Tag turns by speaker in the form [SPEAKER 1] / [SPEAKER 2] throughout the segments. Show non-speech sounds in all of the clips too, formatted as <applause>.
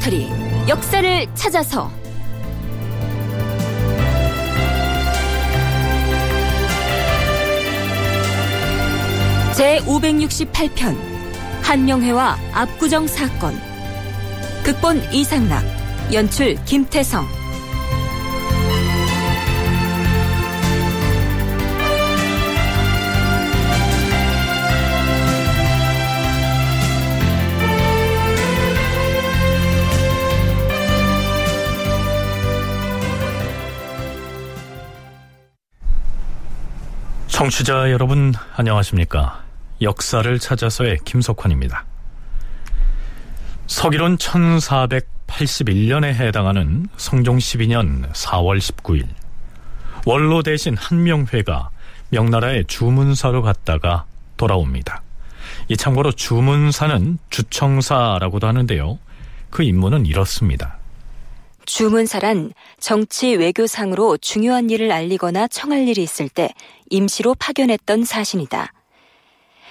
[SPEAKER 1] 다큐멘터리 역사를 찾아서. 제 568편 한명회와 압구정 사건. 극본 이상락 연출 김태성
[SPEAKER 2] 청취자 여러분 안녕하십니까? 역사를 찾아서의 김석환입니다. 서기론 1481년에 해당하는 성종 12년 4월 19일 원로 대신 한명회가 명나라의 주문사로 갔다가 돌아옵니다. 이 참고로 주문사는 주청사라고도 하는데요. 그 임무는 이렇습니다
[SPEAKER 1] 주문사란 정치 외교상으로 중요한 일을 알리거나 청할 일이 있을 때 임시로 파견했던 사신이다.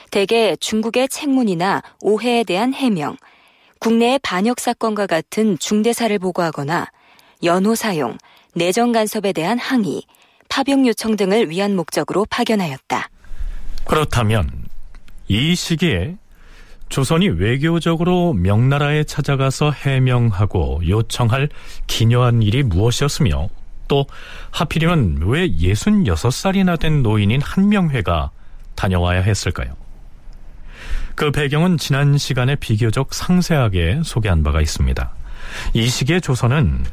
[SPEAKER 1] 대개 중국의 책문이나 오해에 대한 해명, 국내의 반역 사건과 같은 중대사를 보고하거나 연호 사용, 내정 간섭에 대한 항의, 파병 요청 등을 위한 목적으로 파견하였다.
[SPEAKER 2] 그렇다면 이 시기에 조선이 외교적으로 명나라에 찾아가서 해명하고 요청할 기묘한 일이 무엇이었으며 또 하필이면 왜 66살이나 된 노인인 한명회가 다녀와야 했을까요? 그 배경은 지난 시간에 비교적 상세하게 소개한 바가 있습니다. 이 시기에 조선은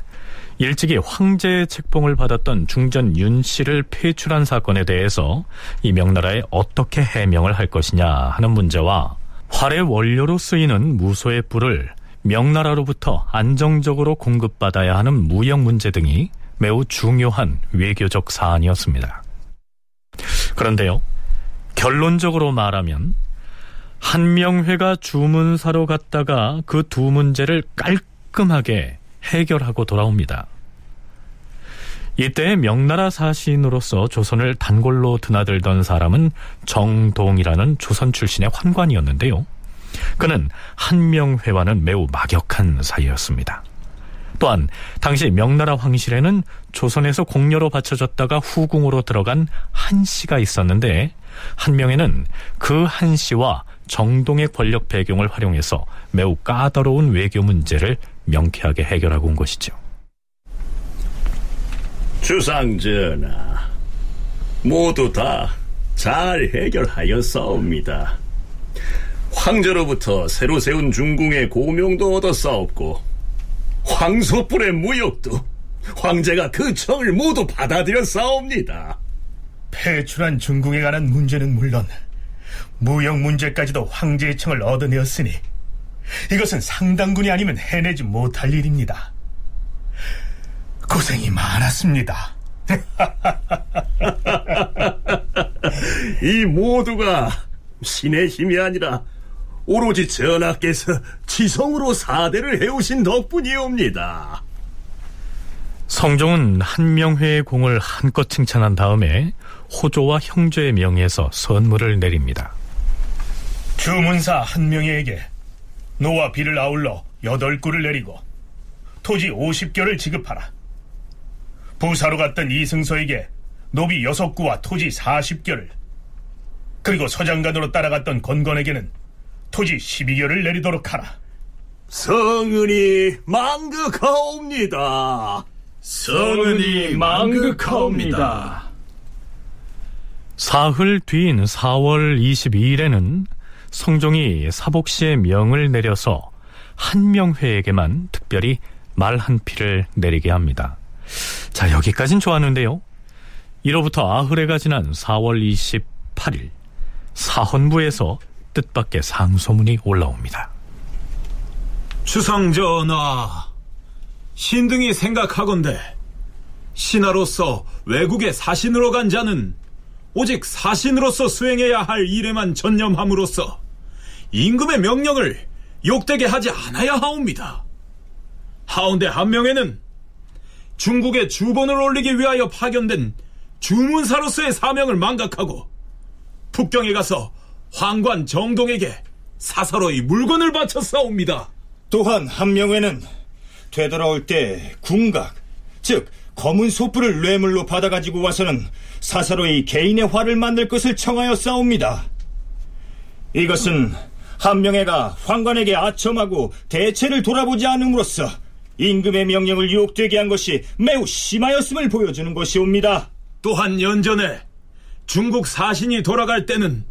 [SPEAKER 2] 일찍이 황제의 책봉을 받았던 중전 윤 씨를 폐출한 사건에 대해서 이 명나라에 어떻게 해명을 할 것이냐 하는 문제와 활의 원료로 쓰이는 무소의 뿔을 명나라로부터 안정적으로 공급받아야 하는 무역 문제 등이 매우 중요한 외교적 사안이었습니다. 그런데요, 결론적으로 말하면 한명회가 주문사로 갔다가 그 두 문제를 깔끔하게 해결하고 돌아옵니다. 이때 명나라 사신으로서 조선을 단골로 드나들던 사람은 정동이라는 조선 출신의 환관이었는데요. 그는 한명회와는 매우 막역한 사이였습니다. 또한 당시 명나라 황실에는 조선에서 공녀로 바쳐졌다가 후궁으로 들어간 한씨가 있었는데 한명회는 그 한씨와 정동의 권력 배경을 활용해서 매우 까다로운 외교 문제를 명쾌하게 해결하고 온 것이죠.
[SPEAKER 3] 주상전하, 모두 다 잘 해결하였사옵니다. 황제로부터 새로 세운 중궁의 고명도 얻었사옵고 황소뿔의 무역도 황제가 그 청을 모두 받아들였사옵니다.
[SPEAKER 4] 폐출한 중궁에 관한 문제는 물론 무역 문제까지도 황제의 청을 얻어내었으니 이것은 상당군이 아니면 해내지 못할 일입니다. 고생이 많았습니다. <laughs>
[SPEAKER 3] 이 모두가 신의 힘이 아니라 오로지 전하께서 지성으로 사대를 해오신 덕분이옵니다.
[SPEAKER 2] 성종은 한명회의 공을 한껏 칭찬한 다음에 호조와 형제의 명예에서 선물을 내립니다.
[SPEAKER 4] 주문사 한명회에게 노와 비를 아울러 여덟 구를 내리고 토지 50겨를 지급하라. 부사로 갔던 이승서에게 노비 6구와 토지 40겨를 그리고 서장관으로 따라갔던 건건에게는 토지 12겨를 내리도록 하라.
[SPEAKER 3] 성은이 망극하옵니다.
[SPEAKER 5] 성은이 망극하옵니다.
[SPEAKER 2] 사흘 뒤인 4월 22일에는 성종이 사복시의 명을 내려서 한명회에게만 특별히 말 한 피를 내리게 합니다. 자, 여기까진 좋았는데요. 이로부터 아흐레가 지난 4월 28일 사헌부에서 뜻밖의 상소문이 올라옵니다.
[SPEAKER 5] 주상전하, 신등이 생각하건대 신하로서 외국에 사신으로 간 자는 오직 사신으로서 수행해야 할 일에만 전념함으로써 임금의 명령을 욕되게 하지 않아야 하옵니다. 하운데 한 명에는 중국의 주본을 올리기 위하여 파견된 주문사로서의 사명을 망각하고 북경에 가서 황관 정동에게 사사로이 물건을 바쳐 싸웁니다.
[SPEAKER 4] 또한 한 명에는
[SPEAKER 6] 되돌아올 때 궁각, 즉 검은 소뿔을 뇌물로 받아가지고 와서는 사사로이 개인의 화를 만들 것을 청하여 싸웁니다. 이것은 한명회가 황관에게 아첨하고 대체를 돌아보지 않음으로써 임금의 명령을 유혹되게 한 것이 매우 심하였음을 보여주는 것이옵니다.
[SPEAKER 5] 또한 연전에 중국 사신이 돌아갈 때는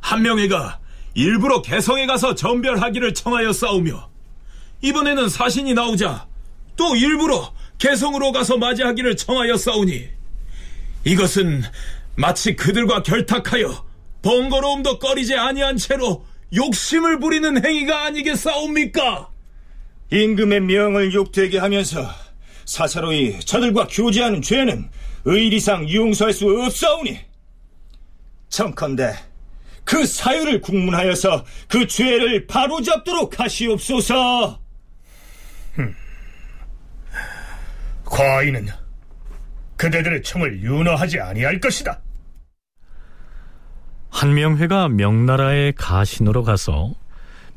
[SPEAKER 5] 한명회가 일부러 개성에 가서 전별하기를 청하여 싸우며 이번에는 사신이 나오자 또 일부러 개성으로 가서 맞이하기를 청하여 싸우니 이것은 마치 그들과 결탁하여 번거로움도 꺼리지 아니한 채로 욕심을 부리는 행위가 아니겠사옵니까?
[SPEAKER 6] 임금의 명을 욕되게 하면서 사사로이 저들과 교제하는 죄는 의리상 용서할 수 없사오니 청컨대 그 사유를 국문하여서 그 죄를 바로잡도록 하시옵소서. 과인은 그대들의 청을 윤허하지 아니할 것이다.
[SPEAKER 2] 한명회가 명나라의 가신으로 가서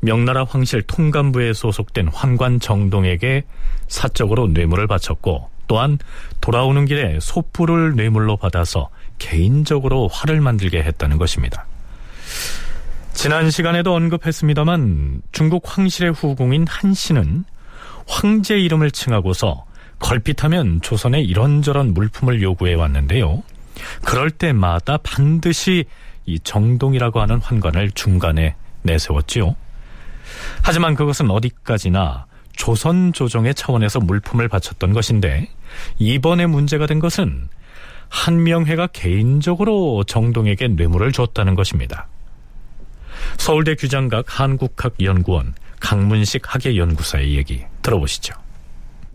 [SPEAKER 2] 명나라 황실 통감부에 소속된 환관 정동에게 사적으로 뇌물을 바쳤고 또한 돌아오는 길에 소뿔을 뇌물로 받아서 개인적으로 화를 만들게 했다는 것입니다. 지난 시간에도 언급했습니다만 중국 황실의 후궁인 한씨는 황제 이름을 칭하고서 걸핏하면 조선에 이런저런 물품을 요구해 왔는데요. 그럴 때마다 반드시 이 정동이라고 하는 환관을 중간에 내세웠지요. 하지만 그것은 어디까지나 조선 조정의 차원에서 물품을 바쳤던 것인데 이번에 문제가 된 것은 한명회가 개인적으로 정동에게 뇌물을 줬다는 것입니다. 서울대 규장각 한국학연구원 강문식 학예연구사의 얘기 들어보시죠.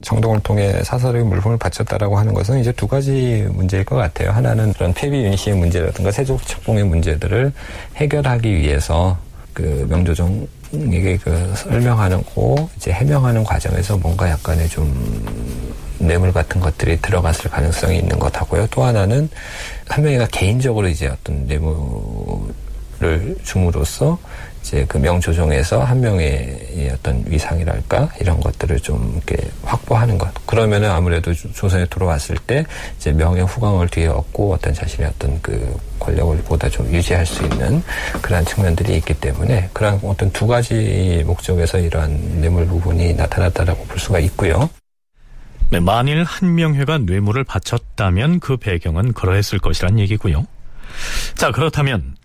[SPEAKER 7] 정동을 통해 사설의 물품을 바쳤다라고 하는 것은 이제 두 가지 문제일 것 같아요. 하나는 그런 폐비 윤시의 문제라든가 세족 척봉의 문제들을 해결하기 위해서 그 명조정 에게 그 설명하는 고 이제 해명하는 과정에서 뭔가 약간의 좀 뇌물 같은 것들이 들어갔을 가능성이 있는 것하고요. 또 하나는 한 명이가 개인적으로 이제 어떤 뇌물을 줌으로써 이제 그 명조정에서 한 명의 어떤 위상이랄까 이런 것들을 좀 이렇게 확보하는 것. 그러면은 아무래도 조선에 들어왔을 때 이제 명예 후광을 뒤에 얻고 어떤 자신의 어떤 그 권력을 보다 좀 유지할 수 있는 그러한 측면들이 있기 때문에 그런 어떤 두 가지 목적에서 이러한 뇌물 부분이 나타났다라고 볼 수가 있고요.
[SPEAKER 2] 네, 만일 한명회가 뇌물을 바쳤다면 그 배경은 그러했을 것이란 얘기고요. 자, 그렇다면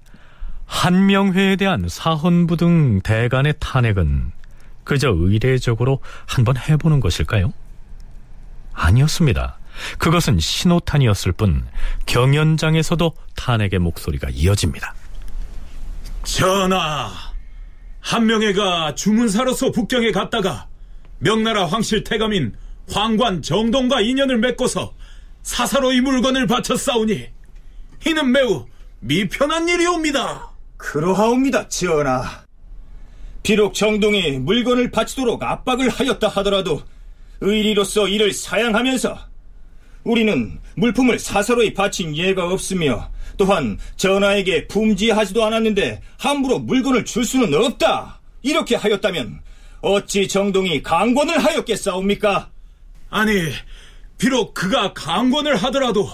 [SPEAKER 2] 한명회에 대한 사헌부 등 대간의 탄핵은 그저 의례적으로 한번 해보는 것일까요? 아니었습니다. 그것은 신호탄이었을 뿐 경연장에서도 탄핵의 목소리가 이어집니다.
[SPEAKER 5] 전하, 한명회가 주문사로서 북경에 갔다가 명나라 황실 태감인 황관 정동과 인연을 맺고서 사사로 이 물건을 바쳤사오니 이는 매우 미편한 일이옵니다.
[SPEAKER 6] 그러하옵니다, 전하. 비록 정동이 물건을 바치도록 압박을 하였다 하더라도 의리로서 이를 사양하면서 우리는 물품을 사사로이 바친 예가 없으며 또한 전하에게 품지하지도 않았는데 함부로 물건을 줄 수는 없다. 이렇게 하였다면 어찌 정동이 강권을 하였겠사옵니까?
[SPEAKER 5] 아니, 비록 그가 강권을 하더라도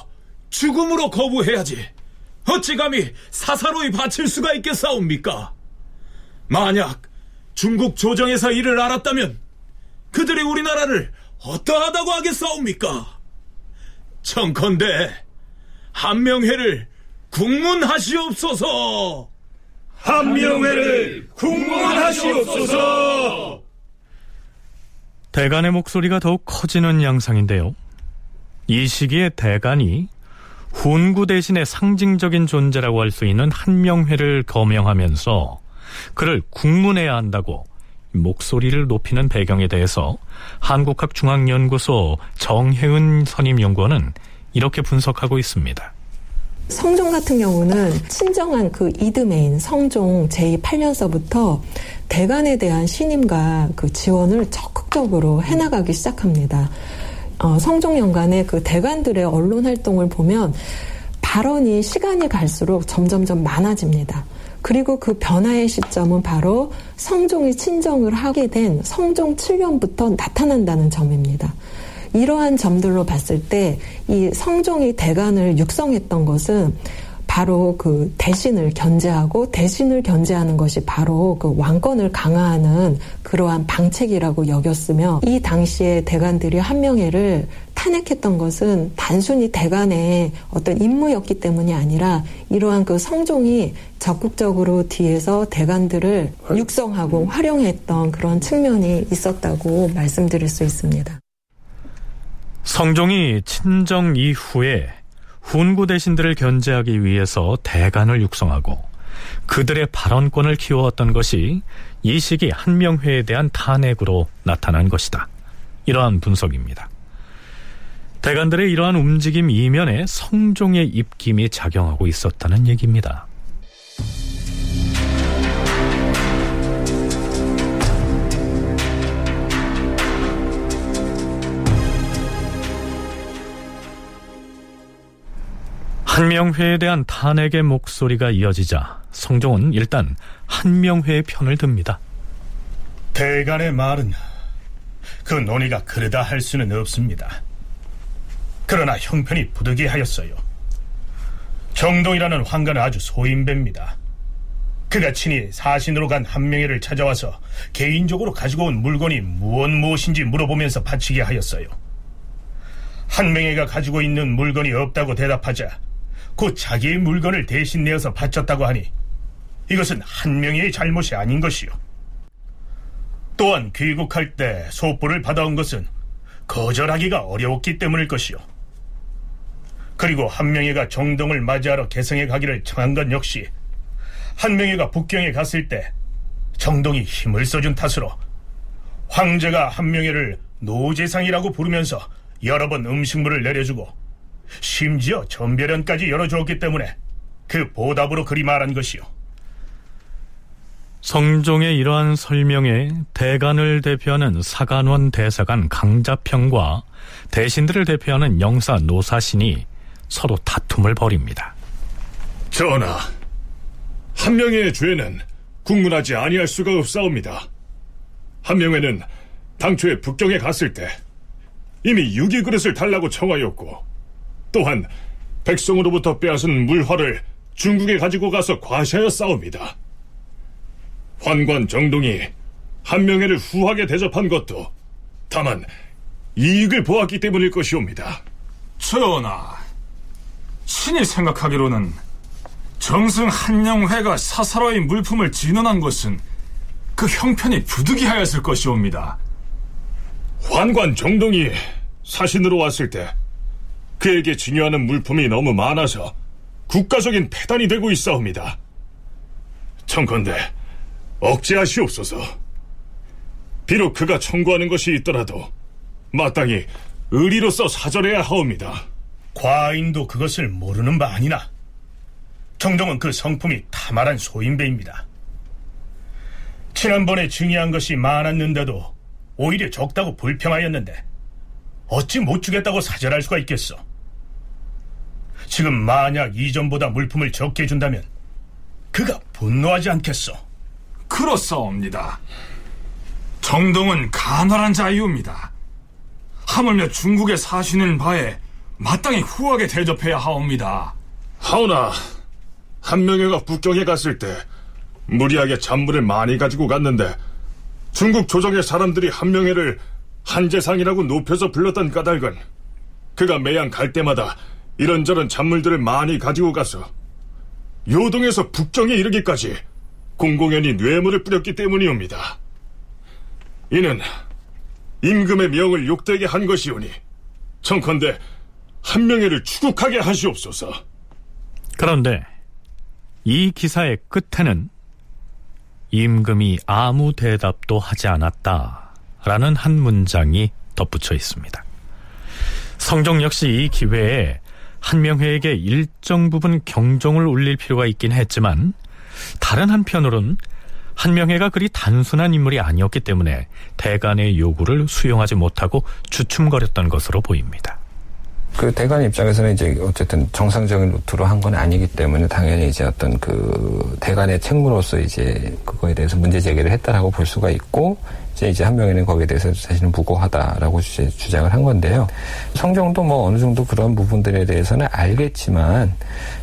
[SPEAKER 5] 죽음으로 거부해야지. 어찌 감히 사사로이 바칠 수가 있겠사옵니까? 만약 중국 조정에서 이를 알았다면 그들이 우리나라를 어떠하다고 하겠사옵니까? 청컨대 한명회를 국문하시옵소서.
[SPEAKER 6] 한명회를 국문하시옵소서.
[SPEAKER 2] 대간의 목소리가 더욱 커지는 양상인데요. 이 시기에 대간이 훈구 대신에 상징적인 존재라고 할 수 있는 한명회를 거명하면서 그를 국문해야 한다고 목소리를 높이는 배경에 대해서 한국학중앙연구소 정혜은 선임연구원은 이렇게 분석하고 있습니다.
[SPEAKER 8] 성종 같은 경우는 친정한 그 이듬해인 성종 제8년서부터 대간에 대한 신임과 그 지원을 적극적으로 해나가기 시작합니다. 어, 성종연간의 그 대관들의 언론 활동을 보면 발언이 시간이 갈수록 점점점 많아집니다. 그리고 그 변화의 시점은 바로 성종이 친정을 하게 된 성종 7년부터 나타난다는 점입니다. 이러한 점들로 봤을 때 이 성종이 대간을 육성했던 것은 바로 그 대신을 견제하고 대신을 견제하는 것이 바로 그 왕권을 강화하는 그러한 방책이라고 여겼으며 이 당시에 대간들이 한명회를 탄핵했던 것은 단순히 대간의 어떤 임무였기 때문이 아니라 이러한 그 성종이 적극적으로 뒤에서 대간들을 육성하고 활용했던 그런 측면이 있었다고 말씀드릴 수 있습니다.
[SPEAKER 2] 성종이 친정 이후에 훈구 대신들을 견제하기 위해서 대간을 육성하고 그들의 발언권을 키워왔던 것이 이 시기 한명회에 대한 탄핵으로 나타난 것이다. 이러한 분석입니다. 대간들의 이러한 움직임 이면에 성종의 입김이 작용하고 있었다는 얘기입니다. 한명회에 대한 탄핵의 목소리가 이어지자 성종은 일단 한명회의 편을 듭니다.
[SPEAKER 4] 대간의 말은 그 논의가 그러다 할 수는 없습니다. 그러나 형편이 부득이하였어요. 정동이라는 황가는 아주 소인배입니다. 그가 친히 사신으로 간 한명회를 찾아와서 개인적으로 가지고 온 물건이 무엇 무엇인지 물어보면서 바치게 하였어요. 한명회가 가지고 있는 물건이 없다고 대답하자 곧 자기의 물건을 대신 내어서 바쳤다고 하니 이것은 한 명의 잘못이 아닌 것이요. 또한 귀국할 때 소포를 받아온 것은 거절하기가 어려웠기 때문일 것이요. 그리고 한명회가 정동을 맞이하러 개성에 가기를 청한 것 역시 한명회가 북경에 갔을 때 정동이 힘을 써준 탓으로 황제가 한명회를 노재상이라고 부르면서 여러 번 음식물을 내려주고 심지어 전별연까지 열어주었기 때문에 그 보답으로 그리 말한 것이요.
[SPEAKER 2] 성종의 이러한 설명에 대간을 대표하는 사간원 대사관 강자평과 대신들을 대표하는 영사 노사신이 서로 다툼을 벌입니다.
[SPEAKER 9] 전하, 한 명의 죄는 국문하지 아니할 수가 없사옵니다. 한 명에는 당초에 북경에 갔을 때 이미 유기 그릇을 달라고 청하였고 또한 백성으로부터 빼앗은 물화를 중국에 가지고 가서 과시하여 싸웁니다. 환관 정동이 한명회를 후하게 대접한 것도 다만 이익을 보았기 때문일 것이옵니다.
[SPEAKER 5] 전하, 친히 생각하기로는 정승 한영회가 사사로이 물품을 진언한 것은 그 형편이 부득이하였을 것이옵니다.
[SPEAKER 9] 환관 정동이 사신으로 왔을 때 그에게 중요하는 물품이 너무 많아서 국가적인 폐단이 되고 있사옵니다. 청컨대 억제하시옵소서. 비록 그가 청구하는 것이 있더라도 마땅히 의리로서 사절해야 하옵니다.
[SPEAKER 4] 과인도 그것을 모르는 바 아니나 정동은 그 성품이 탐활한 소인배입니다. 지난번에 중요한 것이 많았는데도 오히려 적다고 불평하였는데 어찌 못 주겠다고 사절할 수가 있겠어? 지금 만약 이전보다 물품을 적게 준다면 그가 분노하지 않겠어?
[SPEAKER 5] 그렇사옵니다. 정동은 간활한 자유입니다. 하물며 중국에 사시는 바에 마땅히 후하게 대접해야 하옵니다.
[SPEAKER 9] 하오나 한명회가 북경에 갔을 때 무리하게 잔물을 많이 가지고 갔는데 중국 조정의 사람들이 한명회를 한재상이라고 높여서 불렀던 까닭은 그가 매양 갈 때마다 이런저런 잔물들을 많이 가지고 가서 요동에서 북경에 이르기까지 공공연히 뇌물을 뿌렸기 때문이옵니다. 이는 임금의 명을 욕되게 한 것이오니 청컨대 한명회를 추국하게 하시옵소서.
[SPEAKER 2] 그런데 이 기사의 끝에는 임금이 아무 대답도 하지 않았다 라는 한 문장이 덧붙여 있습니다. 성종 역시 이 기회에 한명회에게 일정 부분 경종을 울릴 필요가 있긴 했지만 다른 한편으론 한명회가 그리 단순한 인물이 아니었기 때문에 대간의 요구를 수용하지 못하고 주춤거렸던 것으로 보입니다.
[SPEAKER 7] 그 대관 입장에서는 이제 어쨌든 정상적인 루트로 한 건 아니기 때문에 당연히 이제 어떤 그 대관의 책무로서 이제 그거에 대해서 문제 제기를 했다라고 볼 수가 있고 이제 한 명에는 거기에 대해서 사실은 무고하다라고 주장을 한 건데요. 성종도 뭐 어느 정도 그런 부분들에 대해서는 알겠지만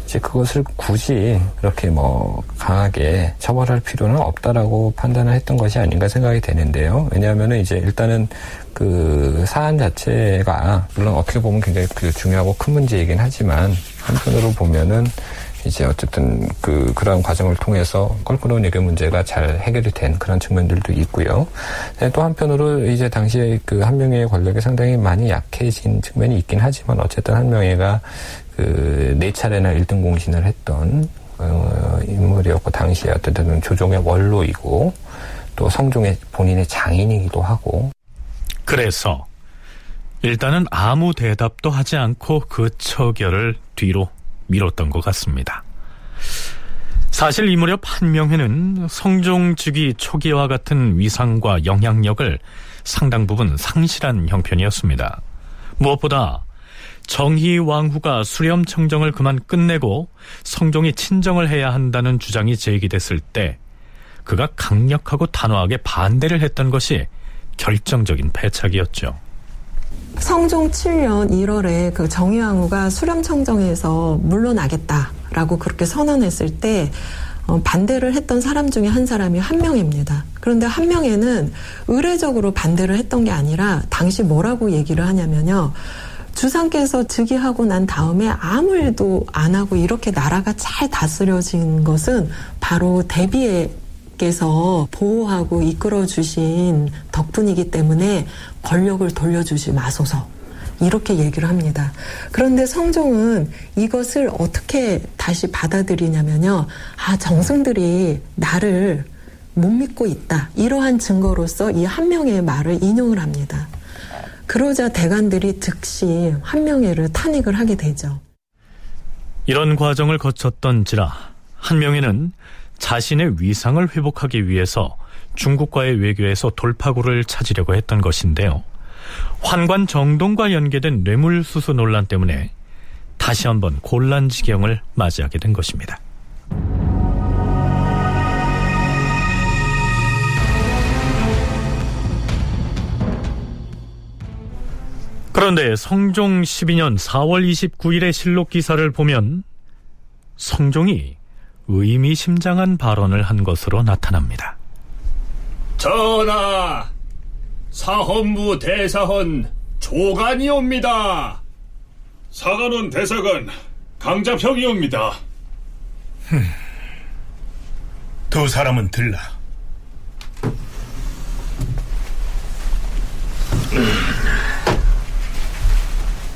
[SPEAKER 7] 이제 그것을 굳이 그렇게 뭐 강하게 처벌할 필요는 없다라고 판단을 했던 것이 아닌가 생각이 되는데요. 왜냐하면은 이제 일단은 그 사안 자체가 물론 어떻게 보면 굉장히 그 중요하고 큰 문제이긴 하지만 한편으로 보면은 이제 어쨌든 그 그런 과정을 통해서 껄끄러운 외교 문제가 잘 해결이 된 그런 측면들도 있고요. 네, 또 한편으로 이제 당시에 그 한명회의 권력이 상당히 많이 약해진 측면이 있긴 하지만 어쨌든 한명회가 그 네 차례나 1등 공신을 했던 어, 인물이었고 당시에 어쨌든 조종의 원로이고 또 성종의 본인의 장인이기도 하고
[SPEAKER 2] 그래서 일단은 아무 대답도 하지 않고 그 처결을 뒤로 미뤘던 것 같습니다. 사실 이 무렵 한명회는 성종즉위 초기와 같은 위상과 영향력을 상당 부분 상실한 형편이었습니다. 무엇보다 정희 왕후가 수렴 청정을 그만 끝내고 성종이 친정을 해야 한다는 주장이 제기됐을 때 그가 강력하고 단호하게 반대를 했던 것이 결정적인 패착이었죠.
[SPEAKER 8] 성종 7년 1월에 그 정의왕후가 수렴청정에서 물러나겠다라고 그렇게 선언했을 때 어, 반대를 했던 사람 중에 한 사람이 한 명입니다. 그런데 한 명에는 의례적으로 반대를 했던 게 아니라 당시 뭐라고 얘기를 하냐면요. 주상께서 즉위하고 난 다음에 아무 일도 안 하고 이렇게 나라가 잘 다스려진 것은 바로 대비의 께서 보호하고 이끌어 주신 덕분이기 때문에 권력을 돌려주지 마소서. 이렇게 얘기를 합니다. 그런데 성종은 이것을 어떻게 다시 받아들이냐면요. 아, 정승들이 나를 못 믿고 있다. 이러한 증거로서 이 한 명의 말을 인용을 합니다. 그러자 대관들이 즉시 한명회를 탄핵을 하게 되죠.
[SPEAKER 2] 이런 과정을 거쳤던지라 한명회는 자신의 위상을 회복하기 위해서 중국과의 외교에서 돌파구를 찾으려고 했던 것인데요. 환관 정동과 연계된 뇌물수수 논란 때문에 다시 한번 곤란 지경을 맞이하게 된 것입니다. 그런데 성종 12년 4월 29일의 실록 기사를 보면 성종이 의미심장한 발언을 한 것으로 나타납니다.
[SPEAKER 3] 전하, 사헌부 대사헌 조간이옵니다.
[SPEAKER 9] 사관원 대사관 강자평이옵니다.
[SPEAKER 4] 두 사람은 들라.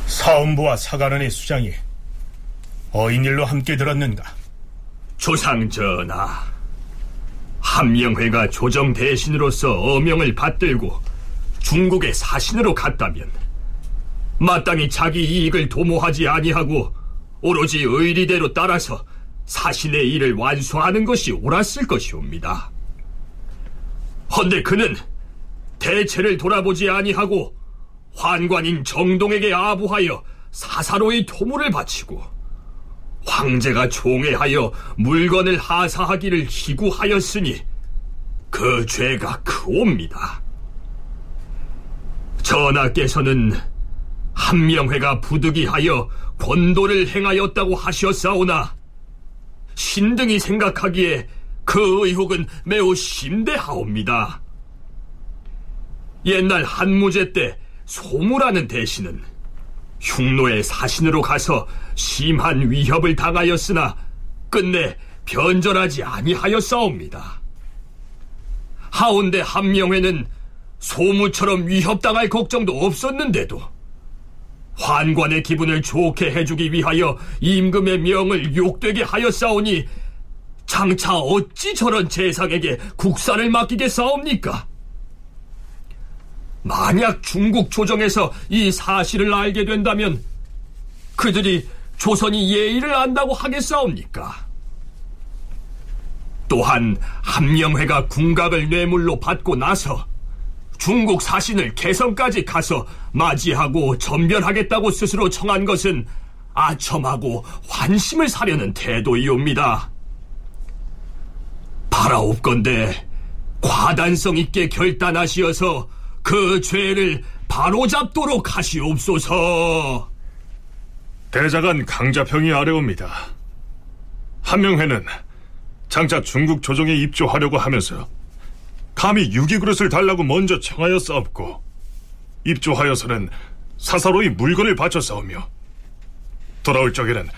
[SPEAKER 4] 사헌부와 사관원의 수장이 어인 일로 함께 들었는가?
[SPEAKER 3] 조상 전하, 한명회가 조정 대신으로서 어명을 받들고 중국의 사신으로 갔다면 마땅히 자기 이익을 도모하지 아니하고 오로지 의리대로 따라서 사신의 일을 완수하는 것이 옳았을 것이옵니다. 헌데 그는 대체를 돌아보지 아니하고 환관인 정동에게 아부하여 사사로이 토물을 바치고 황제가 종애하여 물건을 하사하기를 희구하였으니 그 죄가 크옵니다. 전하께서는 한명회가 부득이하여 권도를 행하였다고 하셨사오나 신등이 생각하기에 그 의혹은 매우 심대하옵니다. 옛날 한무제 때 소무라는 대신은 흉노의 사신으로 가서 심한 위협을 당하였으나 끝내 변절하지 아니하였사옵니다. 하운데 한명회는 소무처럼 위협당할 걱정도 없었는데도 환관의 기분을 좋게 해주기 위하여 임금의 명을 욕되게 하였사오니 장차 어찌 저런 재상에게 국사를 맡기겠사옵니까? 만약 중국 조정에서 이 사실을 알게 된다면 그들이 조선이 예의를 안다고 하겠사옵니까? 또한 함명회가 궁각을 뇌물로 받고 나서 중국 사신을 개성까지 가서 맞이하고 전변하겠다고 스스로 청한 것은 아첨하고 환심을 사려는 태도이옵니다. 바라옵건대 과단성 있게 결단하시어서 그 죄를 바로잡도록 하시옵소서.
[SPEAKER 9] 대자간 강자평이 아래옵니다. 한명회는 장차 중국 조정에 입조하려고 하면서 감히 유기그릇을 달라고 먼저 청하여 싸웠고 입조하여서는 사사로이 물건을 바쳐 싸우며 돌아올 적에는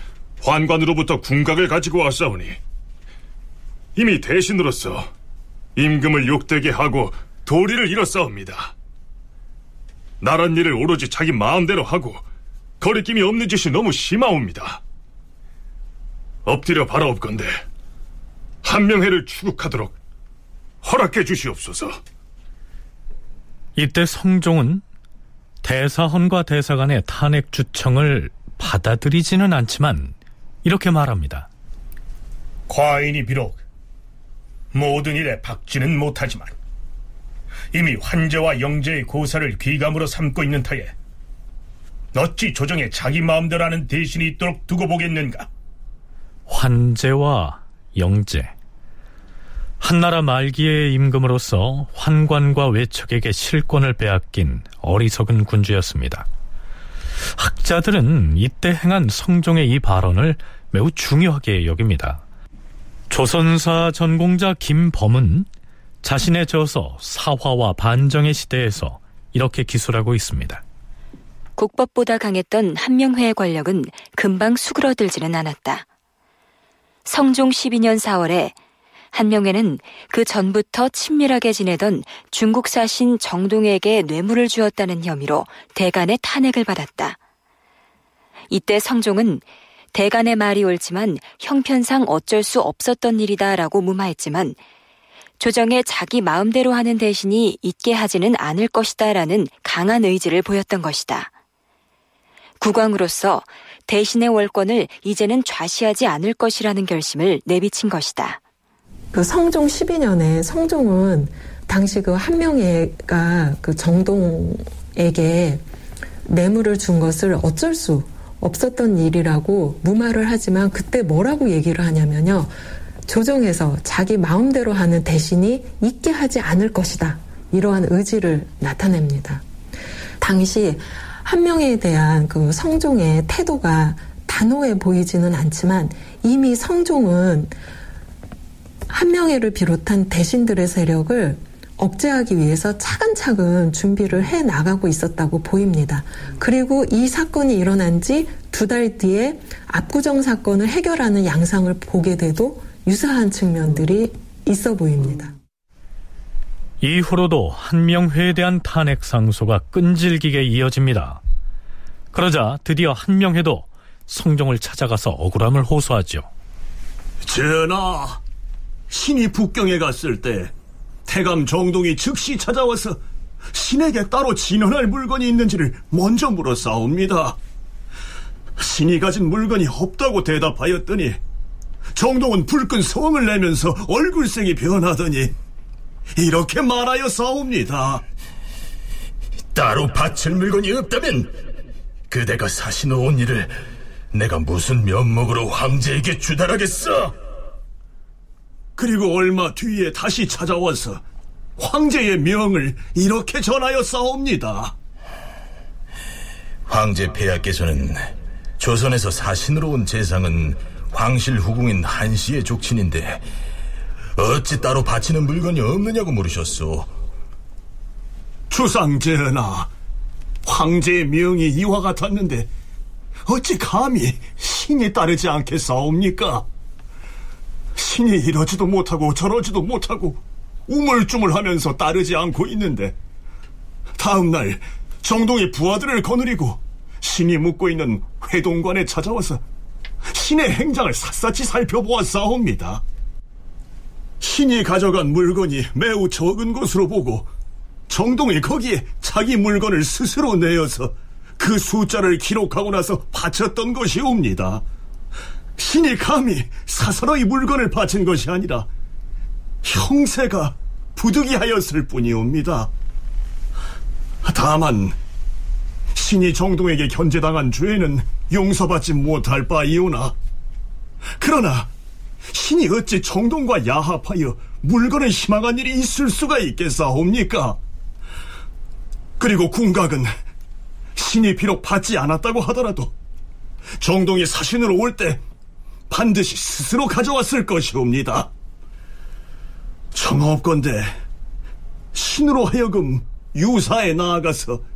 [SPEAKER 9] 환관으로부터 궁각을 가지고 왔사오니 이미 대신으로서 임금을 욕되게 하고 도리를 잃었사옵니다. 나란 일을 오로지 자기 마음대로 하고 거리낌이 없는 짓이 너무 심하옵니다. 엎드려 바라옵건대 한명회를 추국하도록 허락해 주시옵소서.
[SPEAKER 2] 이때 성종은 대사헌과 대사관의 탄핵 주청을 받아들이지는 않지만 이렇게 말합니다.
[SPEAKER 4] 과인이 비록 모든 일에 박지는 못하지만 이미 환제와 영제의 고사를 귀감으로 삼고 있는 터에 어찌 조정에 자기 마음대로 하는 대신이 있도록 두고 보겠는가?
[SPEAKER 2] 환제와 영제 한나라 말기의 임금으로서 환관과 외척에게 실권을 빼앗긴 어리석은 군주였습니다. 학자들은 이때 행한 성종의 이 발언을 매우 중요하게 여깁니다. 조선사 전공자 김범은 자신의 저서 사화와 반정의 시대에서 이렇게 기술하고 있습니다.
[SPEAKER 1] 국법보다 강했던 한명회의 권력은 금방 수그러들지는 않았다. 성종 12년 4월에 한명회는 그 전부터 친밀하게 지내던 중국 사신 정동에게 뇌물을 주었다는 혐의로 대간의 탄핵을 받았다. 이때 성종은 대간의 말이 옳지만 형편상 어쩔 수 없었던 일이다라고 무마했지만 조정에 자기 마음대로 하는 대신이 있게 하지는 않을 것이다라는 강한 의지를 보였던 것이다. 국왕으로서 대신의 월권을 이제는 좌시하지 않을 것이라는 결심을 내비친 것이다.
[SPEAKER 8] 그 성종 12년에 성종은 당시 그 한명회가 그 정동에게 뇌물을 준 것을 어쩔 수 없었던 일이라고 무마를 하지만 그때 뭐라고 얘기를 하냐면요. 조정에서 자기 마음대로 하는 대신이 있게 하지 않을 것이다. 이러한 의지를 나타냅니다. 당시 한 명에 대한 그 성종의 태도가 단호해 보이지는 않지만 이미 성종은 한명회를 비롯한 대신들의 세력을 억제하기 위해서 차근차근 준비를 해 나가고 있었다고 보입니다. 그리고 이 사건이 일어난 지 두 달 뒤에 압구정 사건을 해결하는 양상을 보게 돼도 유사한 측면들이 있어 보입니다.
[SPEAKER 2] 이후로도 한명회에 대한 탄핵 상소가 끈질기게 이어집니다. 그러자 드디어 한명회도 성종을 찾아가서 억울함을 호소하죠.
[SPEAKER 3] 전하, 신이 북경에 갔을 때 태감 정동이 즉시 찾아와서 신에게 따로 진언할 물건이 있는지를 먼저 물어싸웁니다. 신이 가진 물건이 없다고 대답하였더니 정동은 불끈 성을 내면서 얼굴색이 변하더니 이렇게 말하여 싸웁니다.
[SPEAKER 10] 따로 바칠 물건이 없다면 그대가 사시놓은 일을 내가 무슨 면목으로 황제에게 주달하겠어?
[SPEAKER 3] 그리고 얼마 뒤에 다시 찾아와서 황제의 명을 이렇게 전하여 싸웁니다.
[SPEAKER 10] 황제 폐하께서는 조선에서 사신으로 온 재상은 황실 후궁인 한씨의 족친인데 어찌 따로 바치는 물건이 없느냐고 물으셨소.
[SPEAKER 3] 주상전하, 황제의 명이 이와 같았는데 어찌 감히 신이 따르지 않겠사옵니까? 신이 이러지도 못하고 저러지도 못하고 우물쭈물하면서 따르지 않고 있는데 다음날 정동이 부하들을 거느리고 신이 묵고 있는 회동관에 찾아와서 신의 행장을 샅샅이 살펴보았사옵니다. 신이 가져간 물건이 매우 적은 것으로 보고 정동이 거기에 자기 물건을 스스로 내어서 그 숫자를 기록하고 나서 바쳤던 것이옵니다. 신이 감히 사사로이 물건을 바친 것이 아니라 형세가 부득이하였을 뿐이옵니다. 다만 신이 정동에게 견제당한 죄는 용서받지 못할 바이오나 그러나 신이 어찌 정동과 야합하여 물건을 희망한 일이 있을 수가 있겠사옵니까? 그리고 궁각은 신이 비록 받지 않았다고 하더라도 정동이 사신으로 올 때 반드시 스스로 가져왔을 것이옵니다. 청하옵건대 신으로 하여금 유사에 나아가서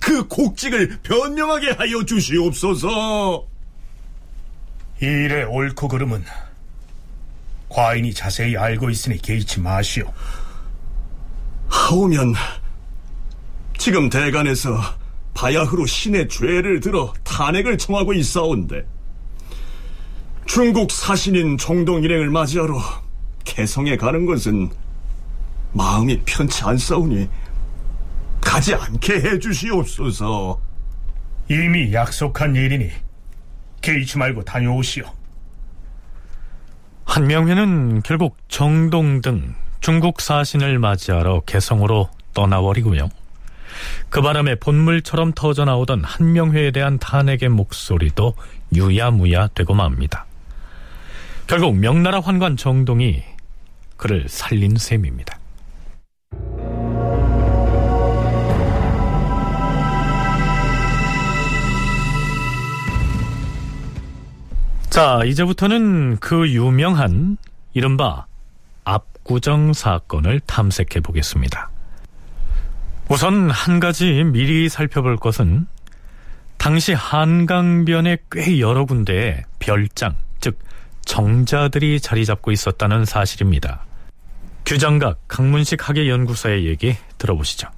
[SPEAKER 3] 그 곡직을 변명하게 하여 주시옵소서.
[SPEAKER 4] 이 일의 옳고 그름은 과인이 자세히 알고 있으니 개의치 마시오.
[SPEAKER 3] 하오면 지금 대간에서 바야흐로 신의 죄를 들어 탄핵을 청하고 있사온데 중국 사신인 정동 일행을 맞이하러 개성에 가는 것은 마음이 편치 않사오니 가지 않게 해주시옵소서.
[SPEAKER 4] 이미 약속한 일이니 개의치 말고 다녀오시오.
[SPEAKER 2] 한명회는 결국 정동 등 중국 사신을 맞이하러 개성으로 떠나버리고요. 그 바람에 본물처럼 터져나오던 한명회에 대한 탄핵의 목소리도 유야무야 되고 맙니다. 결국 명나라 환관 정동이 그를 살린 셈입니다. 자, 이제부터는 그 유명한 이른바 압구정 사건을 탐색해 보겠습니다. 우선 한 가지 미리 살펴볼 것은 당시 한강변에 꽤 여러 군데에 별장, 즉 정자들이 자리 잡고 있었다는 사실입니다. 규장각 강문식 학예연구소의 얘기 들어보시죠.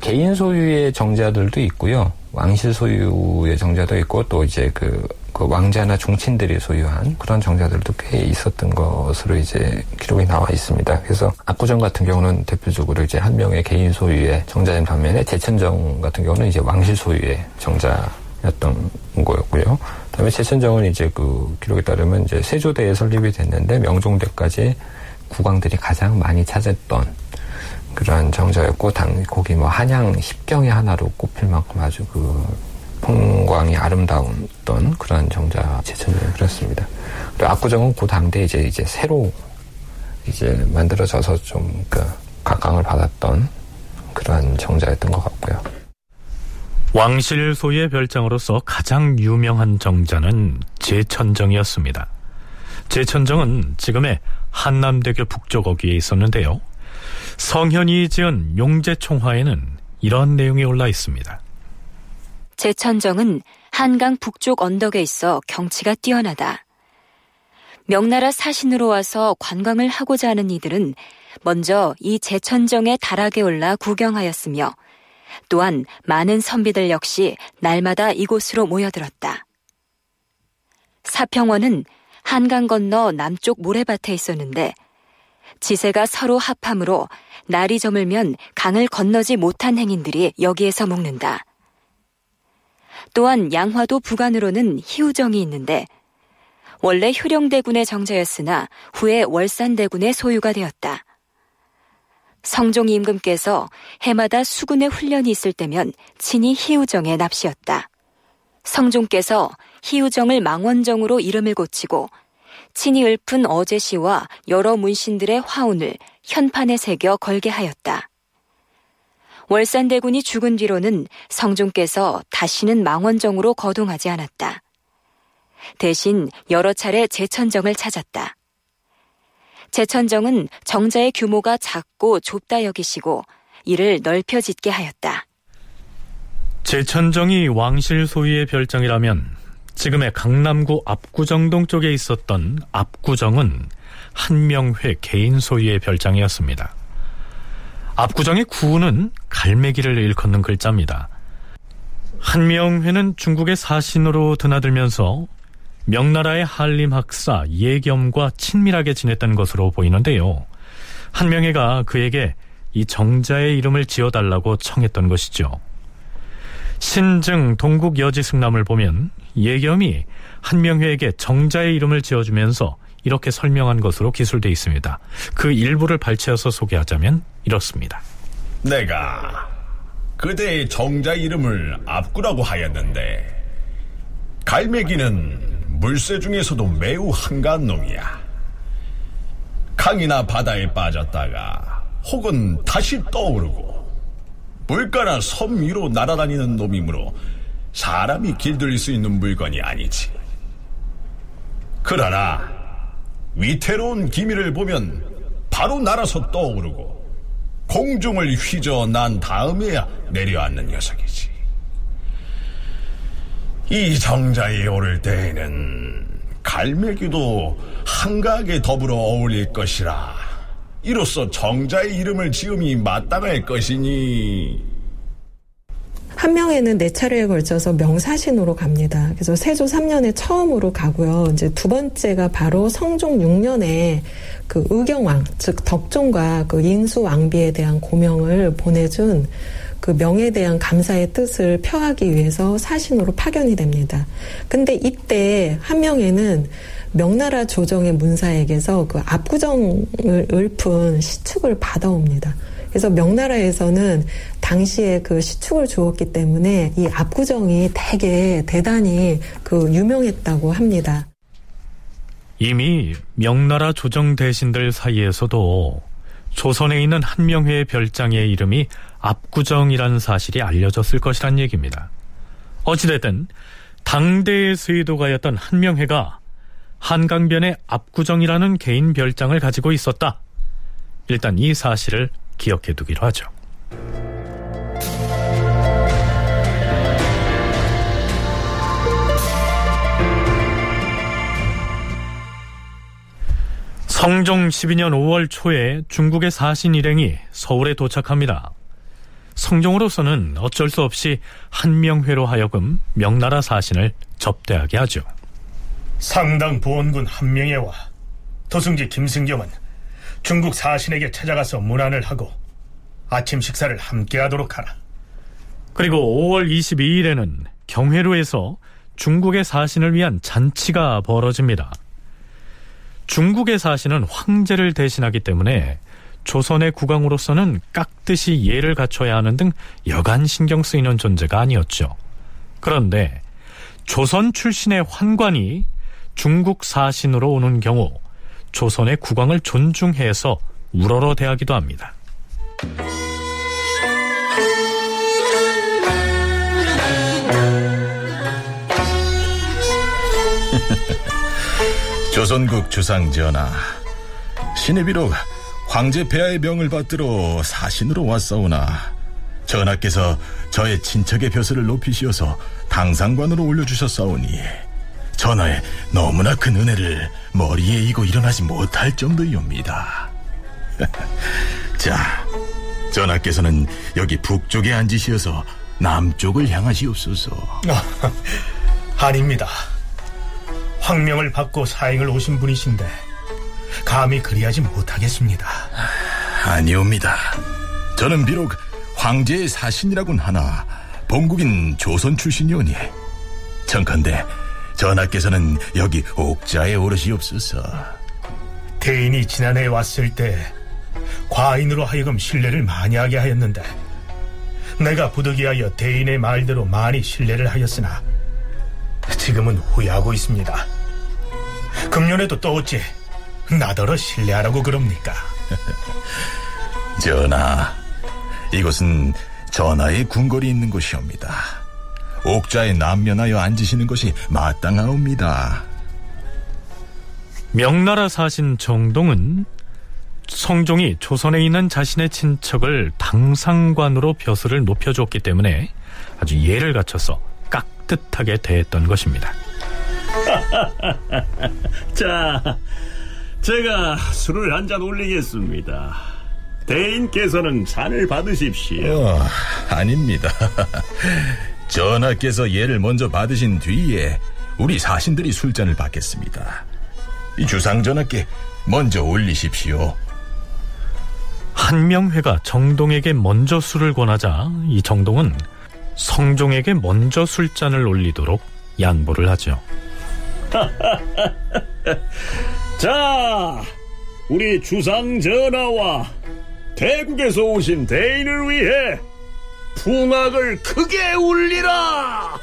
[SPEAKER 7] 개인 소유의 정자들도 있고요. 왕실 소유의 정자도 있고 또 이제 그, 그 왕자나 종친들이 소유한 그런 정자들도 꽤 있었던 것으로 이제 기록이 나와 있습니다. 그래서 압구정 같은 경우는 대표적으로 이제 한 명의 개인 소유의 정자인 반면에 제천정 같은 경우는 이제 왕실 소유의 정자였던 거였고요. 그다음에 제천정은 이제 그 기록에 따르면 이제 세조대에 설립이 됐는데 명종대까지 국왕들이 가장 많이 찾았던 그러한 정자였고 당 거기 뭐 한양 십경의 하나로 꼽힐 만큼 아주 그 풍광이 아름다웠던 그러한 정자 제천이 그렇습니다. 그리고 압구정은 그 당대 이제 이제 새로 이제 만들어져서 좀 그 각광을 받았던 그러한 정자였던 것 같고요.
[SPEAKER 2] 왕실 소유의 별장으로서 가장 유명한 정자는 제천정이었습니다. 제천정은 지금의 한남대교 북쪽 어귀에 있었는데요. 성현이 지은 용제총화에는 이런 내용이 올라 있습니다.
[SPEAKER 1] 제천정은 한강 북쪽 언덕에 있어 경치가 뛰어나다. 명나라 사신으로 와서 관광을 하고자 하는 이들은 먼저 이 제천정의 다락에 올라 구경하였으며 또한 많은 선비들 역시 날마다 이곳으로 모여들었다. 사평원은 한강 건너 남쪽 모래밭에 있었는데 지세가 서로 합함으로 날이 저물면 강을 건너지 못한 행인들이 여기에서 묵는다. 또한 양화도 부간으로는 희우정이 있는데 원래 효령대군의 정자였으나 후에 월산대군의 소유가 되었다. 성종 임금께서 해마다 수군의 훈련이 있을 때면 친히 희우정에 납시였다. 성종께서 희우정을 망원정으로 이름을 고치고 친히 읊은 어제시와 여러 문신들의 화운을 현판에 새겨 걸게 하였다. 월산대군이 죽은 뒤로는 성종께서 다시는 망원정으로 거동하지 않았다. 대신 여러 차례 제천정을 찾았다. 제천정은 정자의 규모가 작고 좁다 여기시고 이를 넓혀 짓게 하였다.
[SPEAKER 2] 제천정이 왕실 소유의 별장이라면 지금의 강남구 압구정동 쪽에 있었던 압구정은 한명회 개인 소유의 별장이었습니다. 압구정의 구는 갈매기를 일컫는 글자입니다. 한명회는 중국의 사신으로 드나들면서 명나라의 한림 학사 예겸과 친밀하게 지냈던 것으로 보이는데요. 한명회가 그에게 이 정자의 이름을 지어달라고 청했던 것이죠. 신증 동국 여지승남을 보면 예겸이 한명회에게 정자의 이름을 지어주면서 이렇게 설명한 것으로 기술되어 있습니다. 그 일부를 발췌해서 소개하자면 이렇습니다.
[SPEAKER 10] 내가 그대의 정자 이름을 압구라고 하였는데 갈매기는 물새 중에서도 매우 한가한 놈이야. 강이나 바다에 빠졌다가 혹은 다시 떠오르고 물가나 섬 위로 날아다니는 놈이므로 사람이 길들일 수 있는 물건이 아니지. 그러나 위태로운 기미를 보면 바로 날아서 떠오르고 공중을 휘저 난 다음에야 내려앉는 녀석이지. 이 정자에 오를 때에는 갈매기도 한가하게 더불어 어울릴 것이라 이로써 정자의 이름을 지음이 마땅할 것이니
[SPEAKER 8] 한 명에는 네 차례에 걸쳐서 명사신으로 갑니다. 그래서 세조 3년에 처음으로 가고요. 이제 두 번째가 바로 성종 6년에 그 의경왕, 즉 덕종과 그 인수 왕비에 대한 고명을 보내준 그 명에 대한 감사의 뜻을 표하기 위해서 사신으로 파견이 됩니다. 근데 이때 한 명에는 명나라 조정의 문사에게서 그 압구정을 읊은 시축을 받아옵니다. 그래서 명나라에서는 당시에 그 시축을 주었기 때문에 이 압구정이 되게 대단히 그 유명했다고 합니다.
[SPEAKER 2] 이미 명나라 조정 대신들 사이에서도 조선에 있는 한명회의 별장의 이름이 압구정이라는 사실이 알려졌을 것이란 얘기입니다. 어찌됐든 당대의 수의도가였던 한명회가 한강변의 압구정이라는 개인 별장을 가지고 있었다. 일단 이 사실을 기억해 두기로 하죠. 성종 12년 5월 초에 중국의 사신 일행이 서울에 도착합니다. 성종으로서는 어쩔 수 없이 한명회로 하여금 명나라 사신을 접대하게 하죠.
[SPEAKER 4] 상당 보원군 한명회와 도승지 김승경은 중국 사신에게 찾아가서 문안을 하고 아침 식사를 함께 하도록 하라.
[SPEAKER 2] 그리고 5월 22일에는 경회로에서 중국의 사신을 위한 잔치가 벌어집니다. 중국의 사신은 황제를 대신하기 때문에 조선의 국왕으로서는 깍듯이 예를 갖춰야 하는 등 여간 신경 쓰이는 존재가 아니었죠. 그런데 조선 출신의 환관이 중국 사신으로 오는 경우 조선의 국왕을 존중해서 우러러 대하기도 합니다. <laughs>
[SPEAKER 10] 조선국 주상 전하, 신의 비록 황제 폐하의 명을 받들어 사신으로 왔사오나 전하께서 저의 친척의 벼슬을 높이시어서 당상관으로 올려주셨사오니 전하의 너무나 큰 은혜를 머리에 이고 일어나지 못할 정도이옵니다. <laughs> 자, 전하께서는 여기 북쪽에 앉으시어서 남쪽을 향하시옵소서.
[SPEAKER 4] 아닙니다. 황명을 받고 사행을 오신 분이신데 감히 그리하지 못하겠습니다.
[SPEAKER 10] 아니옵니다. 저는 비록 황제의 사신이라곤 하나 본국인 조선 출신이오니 청컨대 전하께서는 여기 옥자에 오르시옵소서.
[SPEAKER 4] 대인이 지난해 왔을 때 과인으로 하여금 신뢰를 많이 하게 하였는데 내가 부득이하여 대인의 말대로 많이 신뢰를 하였으나 지금은 후회하고 있습니다. 금년에도 또 어찌 나더러 신뢰하라고 그럽니까?
[SPEAKER 10] 전하, 이곳은 전하의 궁궐이 있는 곳이옵니다. 옥자에 남면하여 앉으시는 것이 마땅하옵니다.
[SPEAKER 2] 명나라 사신 정동은 성종이 조선에 있는 자신의 친척을 당상관으로 벼슬을 높여줬기 때문에 아주 예를 갖춰서 깍듯하게 대했던 것입니다. <laughs>
[SPEAKER 3] 자, 제가 술을 한 잔 올리겠습니다. 대인께서는 잔을 받으십시오.
[SPEAKER 10] 어, 아닙니다. 전하께서 예를 먼저 받으신 뒤에 우리 사신들이 술잔을 받겠습니다. 이 주상 전하께 먼저 올리십시오.
[SPEAKER 2] 한명회가 정동에게 먼저 술을 권하자 이 정동은 성종에게 먼저 술잔을 올리도록 양보를 하죠. <laughs>
[SPEAKER 3] 자, 우리 주상 전하와 대국에서 오신 대인을 위해 풍악을 크게 울리라!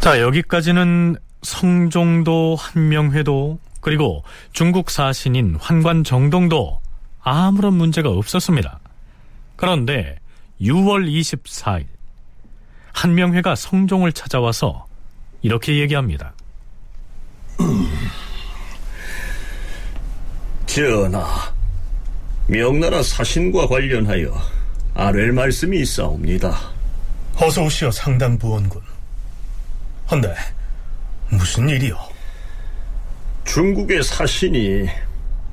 [SPEAKER 2] 자, 여기까지는 성종도 한명회도 그리고 중국 사신인 환관 정동도 아무런 문제가 없었습니다. 그런데 6월 24일 한명회가 성종을 찾아와서 이렇게 얘기합니다.
[SPEAKER 3] 전하, 명나라 사신과 관련하여 아랠 말씀이 있사옵니다.
[SPEAKER 4] 어서 오시오 상당 부원군. 헌데 무슨 일이요?
[SPEAKER 3] 중국의 사신이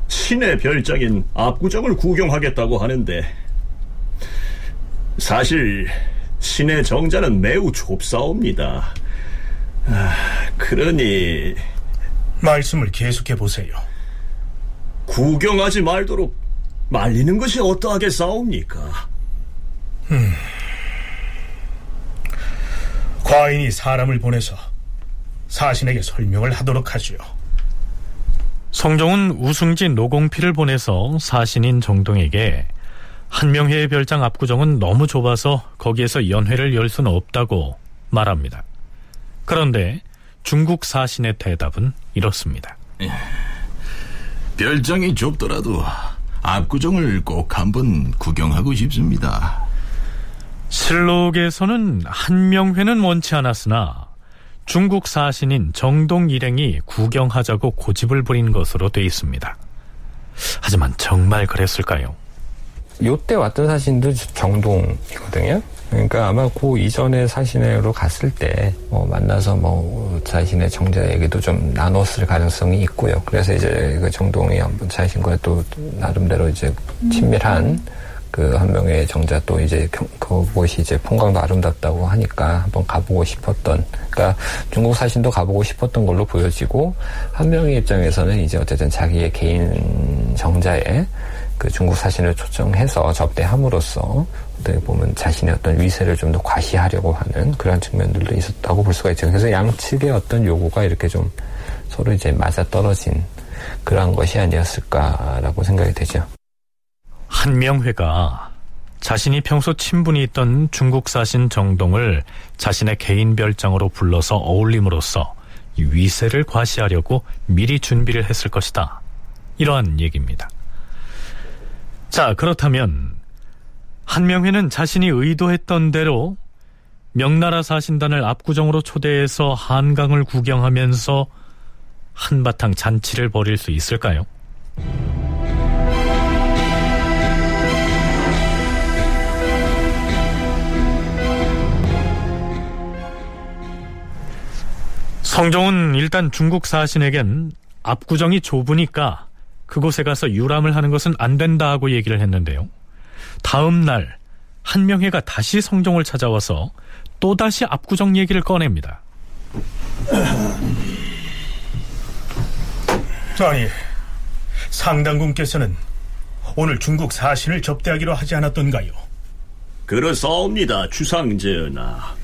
[SPEAKER 3] 신의 별장인 압구정을 구경하겠다고 하는데 사실 신의 정자는 매우 좁사옵니다. 아, 그러니
[SPEAKER 4] 말씀을 계속해 보세요.
[SPEAKER 3] 구경하지 말도록 말리는 것이 어떠하겠사옵니까?
[SPEAKER 4] 음. 과인이 사람을 보내서 사신에게 설명을 하도록 하지요.
[SPEAKER 2] 성종은 우승지 노공필을 보내서 사신인 정동에게 한명회의 별장 압구정은 너무 좁아서 거기에서 연회를 열 수는 없다고 말합니다. 그런데 중국 사신의 대답은 이렇습니다.
[SPEAKER 10] 별장이 좁더라도 압구정을 꼭 한번 구경하고 싶습니다.
[SPEAKER 2] 실록에서는 한명회는 원치 않았으나 중국 사신인 정동 일행이 구경하자고 고집을 부린 것으로 돼 있습니다. 하지만 정말 그랬을까요?
[SPEAKER 7] 요때 왔던 사신도 정동이거든요. 그러니까 아마 그 이전에 사신으로 갔을 때 뭐 만나서 뭐 자신의 정자 얘기도 좀 나눴을 가능성이 있고요. 그래서 이제 그 정동이 한번 자신과 또 나름대로 이제 친밀한 그한 명의 정자 또 이제 그곳이 이제 풍광도 아름답다고 하니까 한번 가보고 싶었던 그러니까 중국 사신도 가보고 싶었던 걸로 보여지고 한 명의 입장에서는 이제 어쨌든 자기의 개인 정자에 그 중국 사신을 초청해서 접대함으로써 어떻게 보면 자신의 어떤 위세를 좀 더 과시하려고 하는 그런 측면들도 있었다고 볼 수가 있죠. 그래서 양측의 어떤 요구가 이렇게 좀 서로 이제 맞아 떨어진 그러한 것이 아니었을까라고 생각이 되죠.
[SPEAKER 2] 한명회가 자신이 평소 친분이 있던 중국 사신 정동을 자신의 개인 별장으로 불러서 어울림으로써 위세를 과시하려고 미리 준비를 했을 것이다. 이러한 얘기입니다. 자, 그렇다면 한명회는 자신이 의도했던 대로 명나라 사신단을 압구정으로 초대해서 한강을 구경하면서 한바탕 잔치를 벌일 수 있을까요? 성종은 일단 중국 사신에겐 압구정이 좁으니까 그곳에 가서 유람을 하는 것은 안 된다고 얘기를 했는데요. 다음 날 한명회가 다시 성종을 찾아와서 또다시 압구정 얘기를 꺼냅니다.
[SPEAKER 4] 아니, 상당군께서는 오늘 중국 사신을 접대하기로 하지 않았던가요?
[SPEAKER 3] 그렇사옵니다, 주상전하.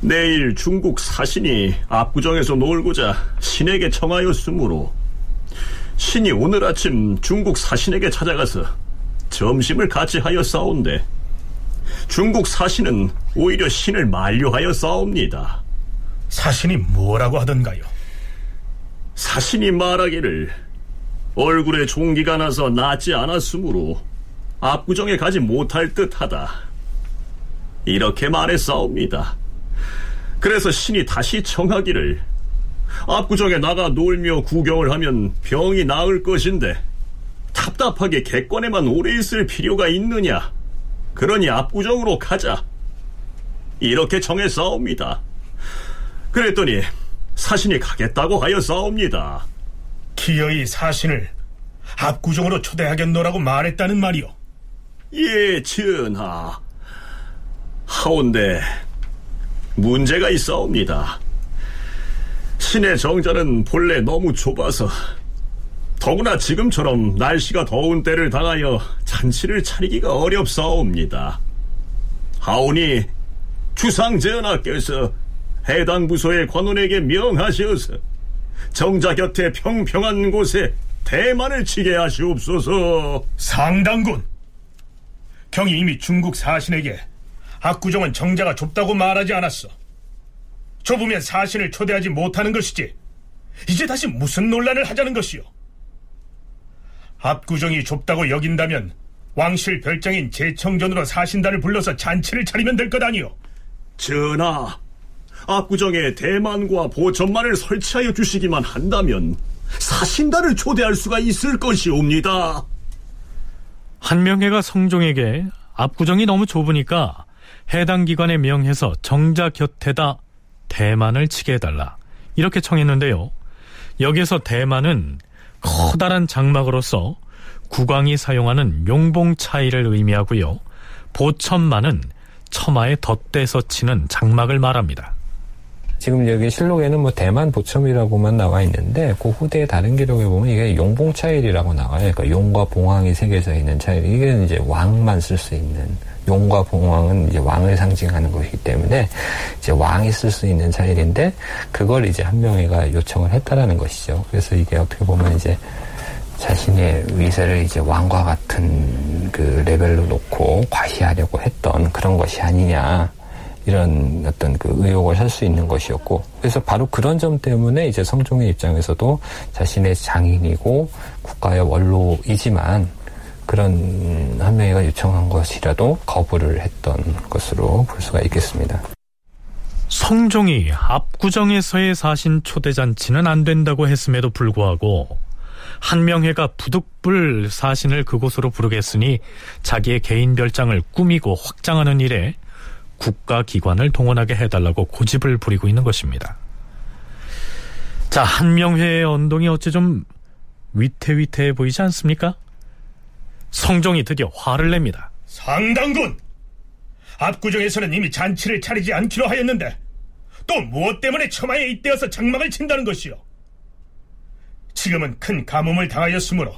[SPEAKER 3] 내일 중국 사신이 압구정에서 놀고자 신에게 청하였으므로 신이 오늘 아침 중국 사신에게 찾아가서 점심을 같이 하여 싸운데 중국 사신은 오히려 신을 만류하여 싸웁니다.
[SPEAKER 4] 사신이 뭐라고 하던가요?
[SPEAKER 3] 사신이 말하기를 얼굴에 종기가 나서 낫지 않았으므로 압구정에 가지 못할 듯하다. 이렇게 말했사옵니다. 그래서 신이 다시 청하기를 압구정에 나가 놀며 구경을 하면 병이 나을 것인데 답답하게 객관에만 오래 있을 필요가 있느냐? 그러니 압구정으로 가자. 이렇게 정해 싸웁니다. 그랬더니 사신이 가겠다고 하여 싸웁니다.
[SPEAKER 4] 기어이 사신을 압구정으로 초대하겠노라고 말했다는 말이오.
[SPEAKER 3] 예, 전하. 하온데 문제가 있사옵니다. 신의 정자는 본래 너무 좁아서 더구나 지금처럼 날씨가 더운 때를 당하여 잔치를 차리기가 어렵사옵니다. 하오니 주상전하께서 해당 부서의 관원에게 명하시어서 정자 곁에 평평한 곳에 대만을 치게 하시옵소서.
[SPEAKER 4] 상당군. 경이 이미 중국 사신에게 압구정은 정자가 좁다고 말하지 않았어. 좁으면 사신을 초대하지 못하는 것이지. 이제 다시 무슨 논란을 하자는 것이오. 압구정이 좁다고 여긴다면 왕실 별장인 제청전으로 사신단을 불러서 잔치를 차리면 될 것 아니오.
[SPEAKER 3] 전하, 압구정에 대만과 보천만을 설치하여 주시기만 한다면 사신단을 초대할 수가 있을 것이옵니다.
[SPEAKER 2] 한명회가 성종에게 압구정이 너무 좁으니까 해당 기관에 명해서 정자 곁에다 대만을 치게 해달라. 이렇게 청했는데요. 여기서 대만은 커다란 장막으로서 국왕이 사용하는 용봉 차이를 의미하고요. 보천만은 처마에 덧대서 치는 장막을 말합니다.
[SPEAKER 7] 지금 여기 실록에는 뭐 대만 보첨이라고만 나와 있는데 그 후대의 다른 기록에 보면 이게 용봉 차일이라고 나와요. 그러니까 용과 봉황이 새겨져 있는 차일. 이게 이제 왕만 쓸 수 있는 용과 봉황은 이제 왕을 상징하는 것이기 때문에 이제 왕이 쓸 수 있는 차일인데 그걸 이제 한명회가 요청을 했다라는 것이죠. 그래서 이게 어떻게 보면 이제 자신의 위세를 이제 왕과 같은 그 레벨로 놓고 과시하려고 했던 그런 것이 아니냐. 이런 어떤 그 의혹을 할 수 있는 것이었고 그래서 바로 그런 점 때문에 이제 성종의 입장에서도 자신의 장인이고 국가의 원로이지만 그런 한명회가 요청한 것이라도 거부를 했던 것으로 볼 수가 있겠습니다.
[SPEAKER 2] 성종이 압구정에서의 사신 초대잔치는 안 된다고 했음에도 불구하고 한명회가 부득불 사신을 그곳으로 부르겠으니 자기의 개인 별장을 꾸미고 확장하는 일에 국가기관을 동원하게 해달라고 고집을 부리고 있는 것입니다. 자, 한명회의 언동이 어찌 좀 위태위태해 보이지 않습니까? 성종이 드디어 화를 냅니다.
[SPEAKER 4] 상당군! 압구정에서는 이미 잔치를 차리지 않기로 하였는데 또 무엇 때문에 처마에 잇대어서 장막을 친다는 것이오? 지금은 큰 가뭄을 당하였으므로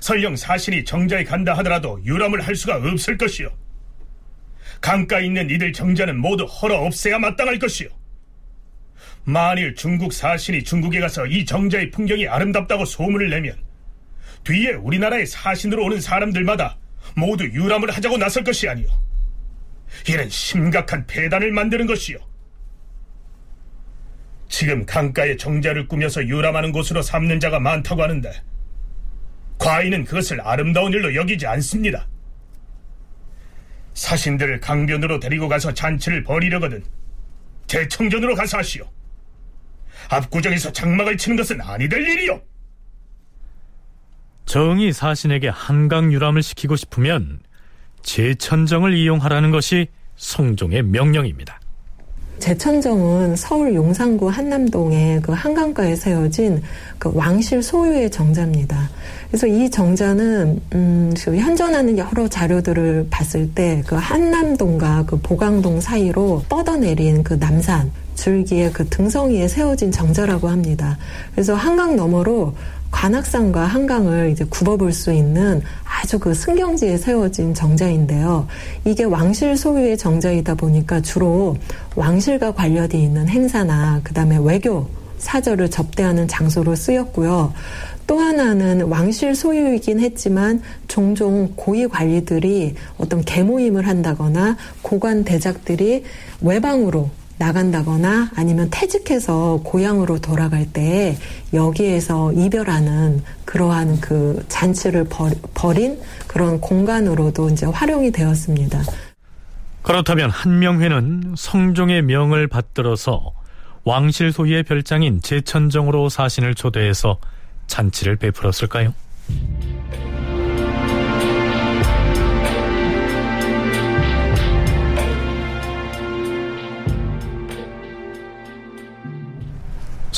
[SPEAKER 4] 설령 사신이 정자에 간다 하더라도 유람을 할 수가 없을 것이오. 강가에 있는 이들 정자는 모두 헐어 없애야 마땅할 것이오. 만일 중국 사신이 중국에 가서 이 정자의 풍경이 아름답다고 소문을 내면 뒤에 우리나라의 사신으로 오는 사람들마다 모두 유람을 하자고 나설 것이 아니오. 이는 심각한 폐단을 만드는 것이오. 지금 강가에 정자를 꾸며서 유람하는 곳으로 삼는 자가 많다고 하는데 과인은 그것을 아름다운 일로 여기지 않습니다. 사신들을 강변으로 데리고 가서 잔치를 벌이려거든 대청전으로 가서 하시오. 압구정에서 장막을 치는 것은 아니 될 일이오.
[SPEAKER 2] 정이 사신에게 한강 유람을 시키고 싶으면 제천정을 이용하라는 것이 성종의 명령입니다.
[SPEAKER 8] 제천정은 서울 용산구 한남동의 그 한강가에 세워진 그 왕실 소유의 정자입니다. 그래서 이 정자는 음, 현존하는 여러 자료들을 봤을 때 그 한남동과 그 보강동 사이로 뻗어내린 그 남산 줄기의 그 등성이에 세워진 정자라고 합니다. 그래서 한강 너머로 관악산과 한강을 이제 굽어볼 수 있는 아주 그 승경지에 세워진 정자인데요. 이게 왕실 소유의 정자이다 보니까 주로 왕실과 관련이 있는 행사나 그다음에 외교 사절을 접대하는 장소로 쓰였고요. 또 하나는 왕실 소유이긴 했지만 종종 고위 관리들이 어떤 개모임을 한다거나 고관 대작들이 외방으로 나간다거나 아니면 퇴직해서 고향으로 돌아갈 때 여기에서 이별하는 그러한 그 잔치를 벌인 그런 공간으로도 이제 활용이 되었습니다.
[SPEAKER 2] 그렇다면 한명회는 성종의 명을 받들어서 왕실 소유의 별장인 제천정으로 사신을 초대해서 잔치를 베풀었을까요?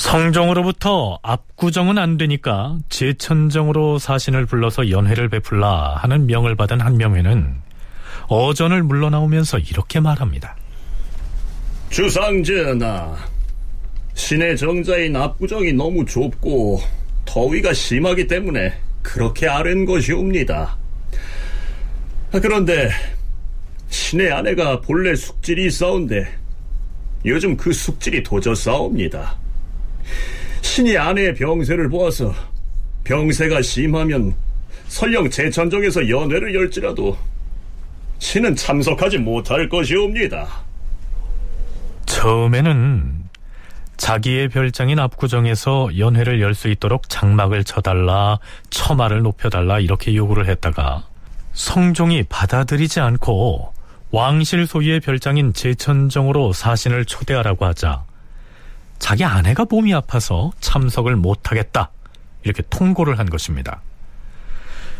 [SPEAKER 2] 성종으로부터 압구정은 안 되니까 제천정으로 사신을 불러서 연회를 베풀라 하는 명을 받은 한명회는 어전을 물러나오면서 이렇게 말합니다.
[SPEAKER 3] 주상전하, 신의 정자인 압구정이 너무 좁고 더위가 심하기 때문에 그렇게 아른 것이옵니다. 그런데 신의 아내가 본래 숙질이 있사온데
[SPEAKER 11] 요즘 그 숙질이 도졌사옵니다. 신이 아내의 병세를 보아서 병세가 심하면 설령 제천정에서 연회를 열지라도 신은 참석하지 못할 것이옵니다.
[SPEAKER 2] 처음에는 자기의 별장인 압구정에서 연회를 열 수 있도록 장막을 쳐달라, 처마를 높여달라 이렇게 요구를 했다가 성종이 받아들이지 않고 왕실 소유의 별장인 제천정으로 사신을 초대하라고 하자 자기 아내가 몸이 아파서 참석을 못하겠다 이렇게 통고를 한 것입니다.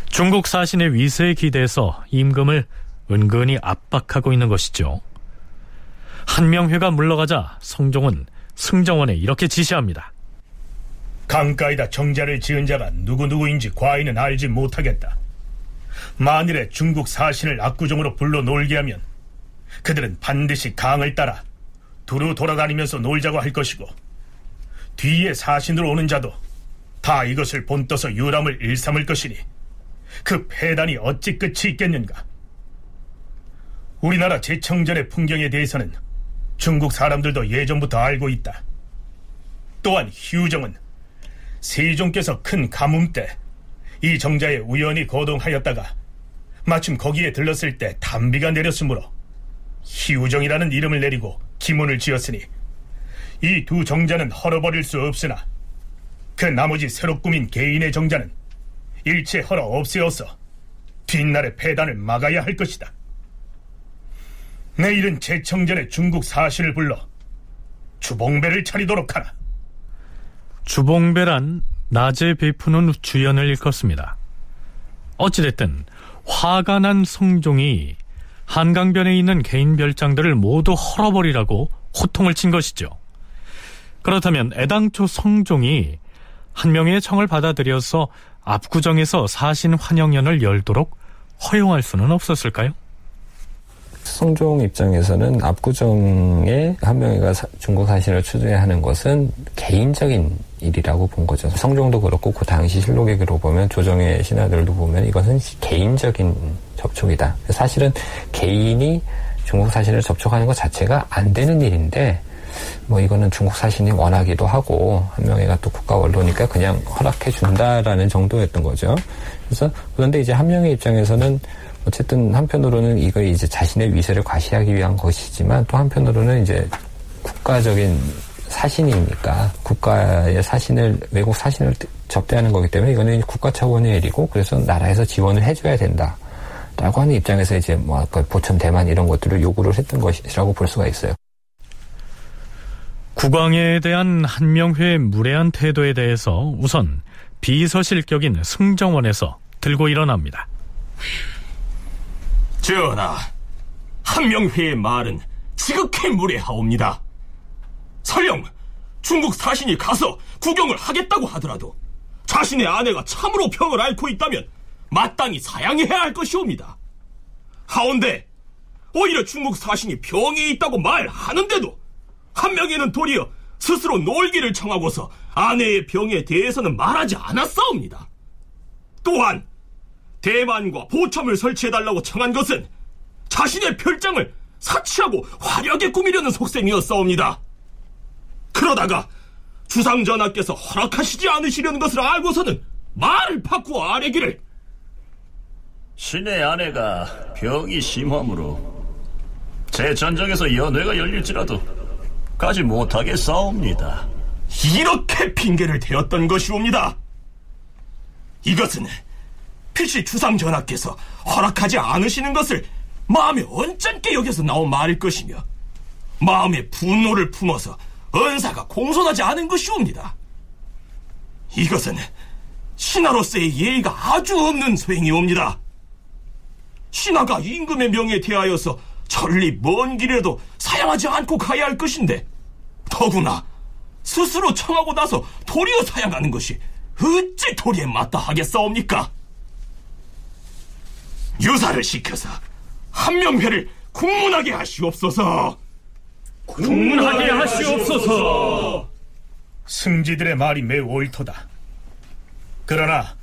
[SPEAKER 2] 중국 사신의 위세에 기대해서 임금을 은근히 압박하고 있는 것이죠. 한명회가 물러가자 성종은 승정원에 이렇게 지시합니다.
[SPEAKER 4] 강가에다 정자를 지은 자가 누구누구인지 과인은 알지 못하겠다. 만일에 중국 사신을 압구정으로 불러 놀게 하면 그들은 반드시 강을 따라 두루 돌아다니면서 놀자고 할 것이고 뒤에 사신으로 오는 자도 다 이것을 본떠서 유람을 일삼을 것이니 그 폐단이 어찌 끝이 있겠는가? 우리나라 제청전의 풍경에 대해서는 중국 사람들도 예전부터 알고 있다. 또한 휴정은 세종께서 큰 가뭄 때 이 정자에 우연히 거동하였다가 마침 거기에 들렀을 때 담비가 내렸으므로 희우정이라는 이름을 내리고 기문을 지었으니 이 두 정자는 헐어버릴 수 없으나 그 나머지 새로 꾸민 개인의 정자는 일체 헐어 없애어서 뒷날의 폐단을 막아야 할 것이다. 내일은 제청전에 중국 사실을 불러 주봉배를 차리도록 하라.
[SPEAKER 2] 주봉배란 낮에 베푸는 주연을 일컫습니다. 어찌됐든 화가 난 성종이 한강변에 있는 개인 별장들을 모두 헐어버리라고 호통을 친 것이죠. 그렇다면 애당초 성종이 한 명의 청을 받아들여서 압구정에서 사신 환영연을 열도록 허용할 수는 없었을까요?
[SPEAKER 7] 성종 입장에서는 압구정에 한명회가 중국 사신을 추대하는 것은 개인적인 일이라고 본 거죠. 성종도 그렇고 그 당시 실록에 기로 보면 조정의 신하들도 보면 이것은 개인적인 접촉이다. 사실은 개인이 중국 사신을 접촉하는 것 자체가 안 되는 일인데 뭐 이거는 중국 사신이 원하기도 하고 한명회가 또 국가 원로니까 그냥 허락해 준다라는 정도였던 거죠. 그래서 그런데 이제 한명회 입장에서는 어쨌든 한편으로는 이거 이제 자신의 위세를 과시하기 위한 것이지만 또 한편으로는 이제 국가적인 사신이니까 국가의 사신을 외국 사신을 접대하는 거기 때문에 이거는 국가 차원의 일이고 그래서 나라에서 지원을 해줘야 된다. 라고 하는 입장에서 이제 뭐 아까 보천 대만 이런 것들을 요구를 했던 것이라고 볼 수가 있어요.
[SPEAKER 2] 국왕에 대한 한명회의 무례한 태도에 대해서 우선 비서실격인 승정원에서 들고 일어납니다.
[SPEAKER 3] 전하, 한명회의 말은 지극히 무례하옵니다. 설령 중국 사신이 가서 구경을 하겠다고 하더라도 자신의 아내가 참으로 병을 앓고 있다면 마땅히 사양해야 할 것이옵니다. 하온데 오히려 중국 사신이 병이 있다고 말하는데도 한 명에는 도리어 스스로 놀기를 청하고서 아내의 병에 대해서는 말하지 않았사옵니다. 또한 대만과 보첨을 설치해달라고 청한 것은 자신의 별장을 사치하고 화려하게 꾸미려는 속셈이었사옵니다. 그러다가 주상전하께서 허락하시지 않으시려는 것을 알고서는 말을 바꾸어 아래기를
[SPEAKER 11] 신의 아내가 병이 심함으로 제 전정에서 연회가 열릴지라도 가지 못하게 싸웁니다.
[SPEAKER 3] 이렇게 핑계를 대었던 것이옵니다. 이것은 필시 주상전하께서 허락하지 않으시는 것을 마음에 언짢게 여겨서 나온 말일 것이며 마음에 분노를 품어서 은사가 공손하지 않은 것이옵니다. 이것은 신하로서의 예의가 아주 없는 소행이옵니다. 신하가 임금의 명에 대하여서 천리 먼 길에도 사양하지 않고 가야 할 것인데 더구나 스스로 청하고 나서 도리어 사양하는 것이 어찌 도리에 맞다 하겠사옵니까? 유사를 시켜서 한명회를 국문하게 하시옵소서.
[SPEAKER 4] 국문하게 하시옵소서. 승지들의 말이 매우 옳도다. 그러나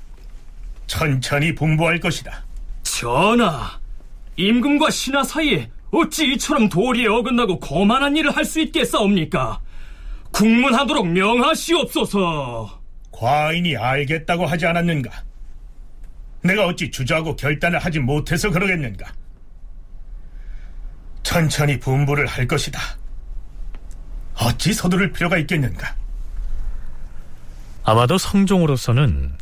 [SPEAKER 4] 천천히 분부할 것이다.
[SPEAKER 12] 전하, 임금과 신하 사이에
[SPEAKER 5] 어찌 이처럼 도리에 어긋나고 거만한 일을 할 수 있겠사옵니까? 국문하도록 명하시옵소서.
[SPEAKER 4] 과인이 알겠다고 하지 않았는가? 내가 어찌 주저하고 결단을 하지 못해서 그러겠는가? 천천히 분부를 할 것이다. 어찌 서두를 필요가 있겠는가?
[SPEAKER 2] 아마도 성종으로서는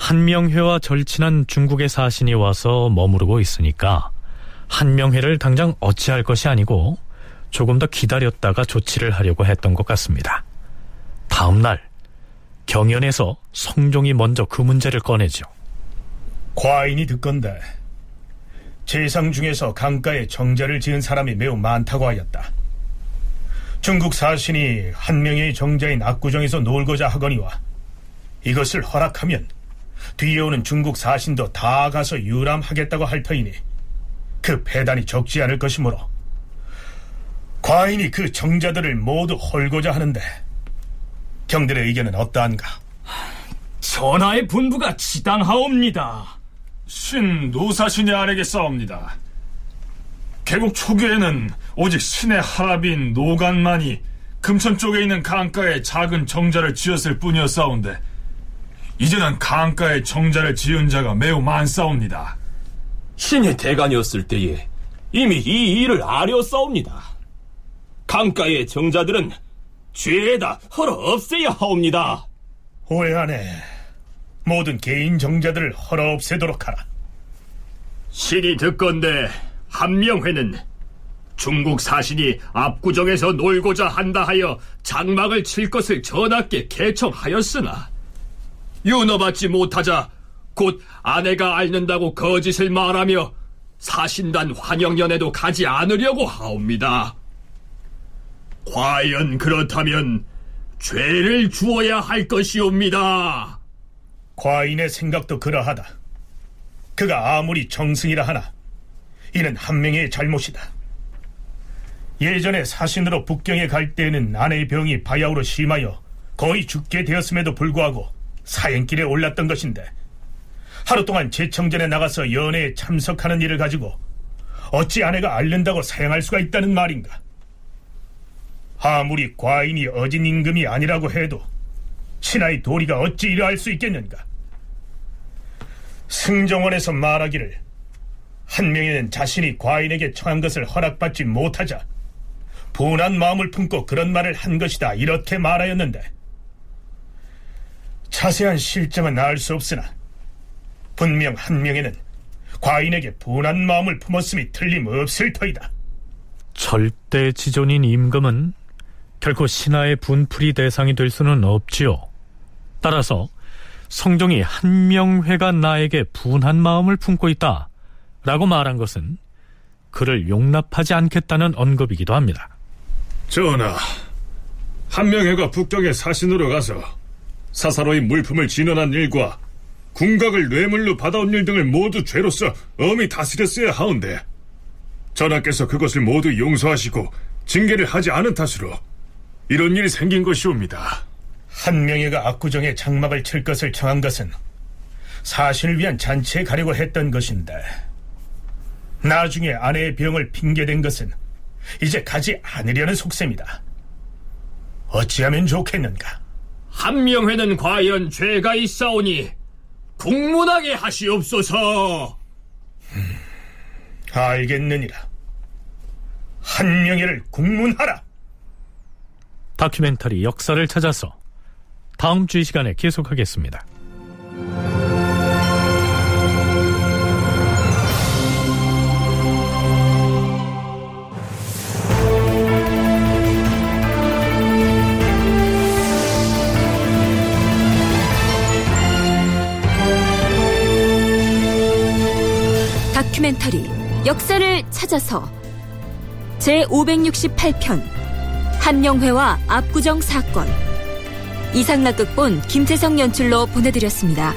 [SPEAKER 2] 한명회와 절친한 중국의 사신이 와서 머무르고 있으니까 한명회를 당장 어찌할 것이 아니고 조금 더 기다렸다가 조치를 하려고 했던 것 같습니다. 다음 날 경연에서 성종이 먼저 그 문제를 꺼내죠.
[SPEAKER 4] 과인이 듣건대 재상 중에서 강가에 정자를 지은 사람이 매우 많다고 하였다. 중국 사신이 한 명의 정자인 압구정에서 놀고자 하거니와 이것을 허락하면 뒤에 오는 중국 사신도 다 가서 유람하겠다고 할 터이니 그 배단이 적지 않을 것이므로 과인이 그 정자들을 모두 헐고자 하는데 경들의 의견은 어떠한가?
[SPEAKER 5] 전하의 분부가 지당하옵니다.
[SPEAKER 9] 신 노사신이 아래겠사옵니다. 개국 초기에는 오직 신의 하랍인 노간만이 금천 쪽에 있는 강가에 작은 정자를 지었을 뿐이었사온데 이제는 강가에 정자를 지은 자가 매우 많사옵니다.
[SPEAKER 5] 신이 대간이었을 때에 이미 이 일을 아려싸옵니다. 강가의 정자들은 죄다 헐어 없애야 하옵니다.
[SPEAKER 4] 오해하네. 모든 개인 정자들을 헐어 없애도록 하라.
[SPEAKER 3] 신이 듣건대 한명회는 중국 사신이 압구정에서 놀고자 한다 하여 장막을 칠 것을 전하께 개청하였으나 윤허받지 못하자 곧 아내가 앓는다고 거짓을 말하며 사신단 환영연에도 가지 않으려고 하옵니다. 과연 그렇다면 죄를 주어야 할 것이옵니다.
[SPEAKER 4] 과인의 생각도 그러하다. 그가 아무리 정승이라 하나 이는 한 명의 잘못이다. 예전에 사신으로 북경에 갈 때에는 아내의 병이 바야흐로 심하여 거의 죽게 되었음에도 불구하고 사행길에 올랐던 것인데 하루 동안 제청전에 나가서 연애에 참석하는 일을 가지고 어찌 아내가 앓는다고 사양할 수가 있다는 말인가? 아무리 과인이 어진 임금이 아니라고 해도 신하의 도리가 어찌 이러할 수 있겠는가? 승정원에서 말하기를 한 명에는 자신이 과인에게 청한 것을 허락받지 못하자 분한 마음을 품고 그런 말을 한 것이다 이렇게 말하였는데 자세한 실정은 알 수 없으나 분명 한 명에는 과인에게 분한 마음을 품었음이 틀림없을 터이다.
[SPEAKER 2] 절대 지존인 임금은 결코 신하의 분풀이 대상이 될 수는 없지요. 따라서 성종이 한명회가 나에게 분한 마음을 품고 있다 라고 말한 것은 그를 용납하지 않겠다는 언급이기도 합니다.
[SPEAKER 9] 전하, 한명회가 북경에 사신으로 가서 사사로이 물품을 진원한 일과 궁각을 뇌물로 받아온 일 등을 모두 죄로서 엄히 다스렸어야 하온데 전하께서 그것을 모두 용서하시고 징계를 하지 않은 탓으로 이런 일이 생긴 것이옵니다.
[SPEAKER 4] 한명회가 압구정에 장막을 칠 것을 청한 것은 사신을 위한 잔치에 가려고 했던 것인데 나중에 아내의 병을 핑계댄 것은 이제 가지 않으려는 속셈이다. 어찌하면 좋겠는가?
[SPEAKER 3] 한명회는 과연 죄가 있사오니 국문하게 하시옵소서.
[SPEAKER 4] 음, 알겠느니라. 한명회를 국문하라.
[SPEAKER 2] 다큐멘터리 역사를 찾아서 다음 주 이 시간에 계속하겠습니다.
[SPEAKER 1] 다큐멘터리 역사를 찾아서 제 568편 한명회와 압구정 사건 이상락극본 김태성 연출로 보내드렸습니다.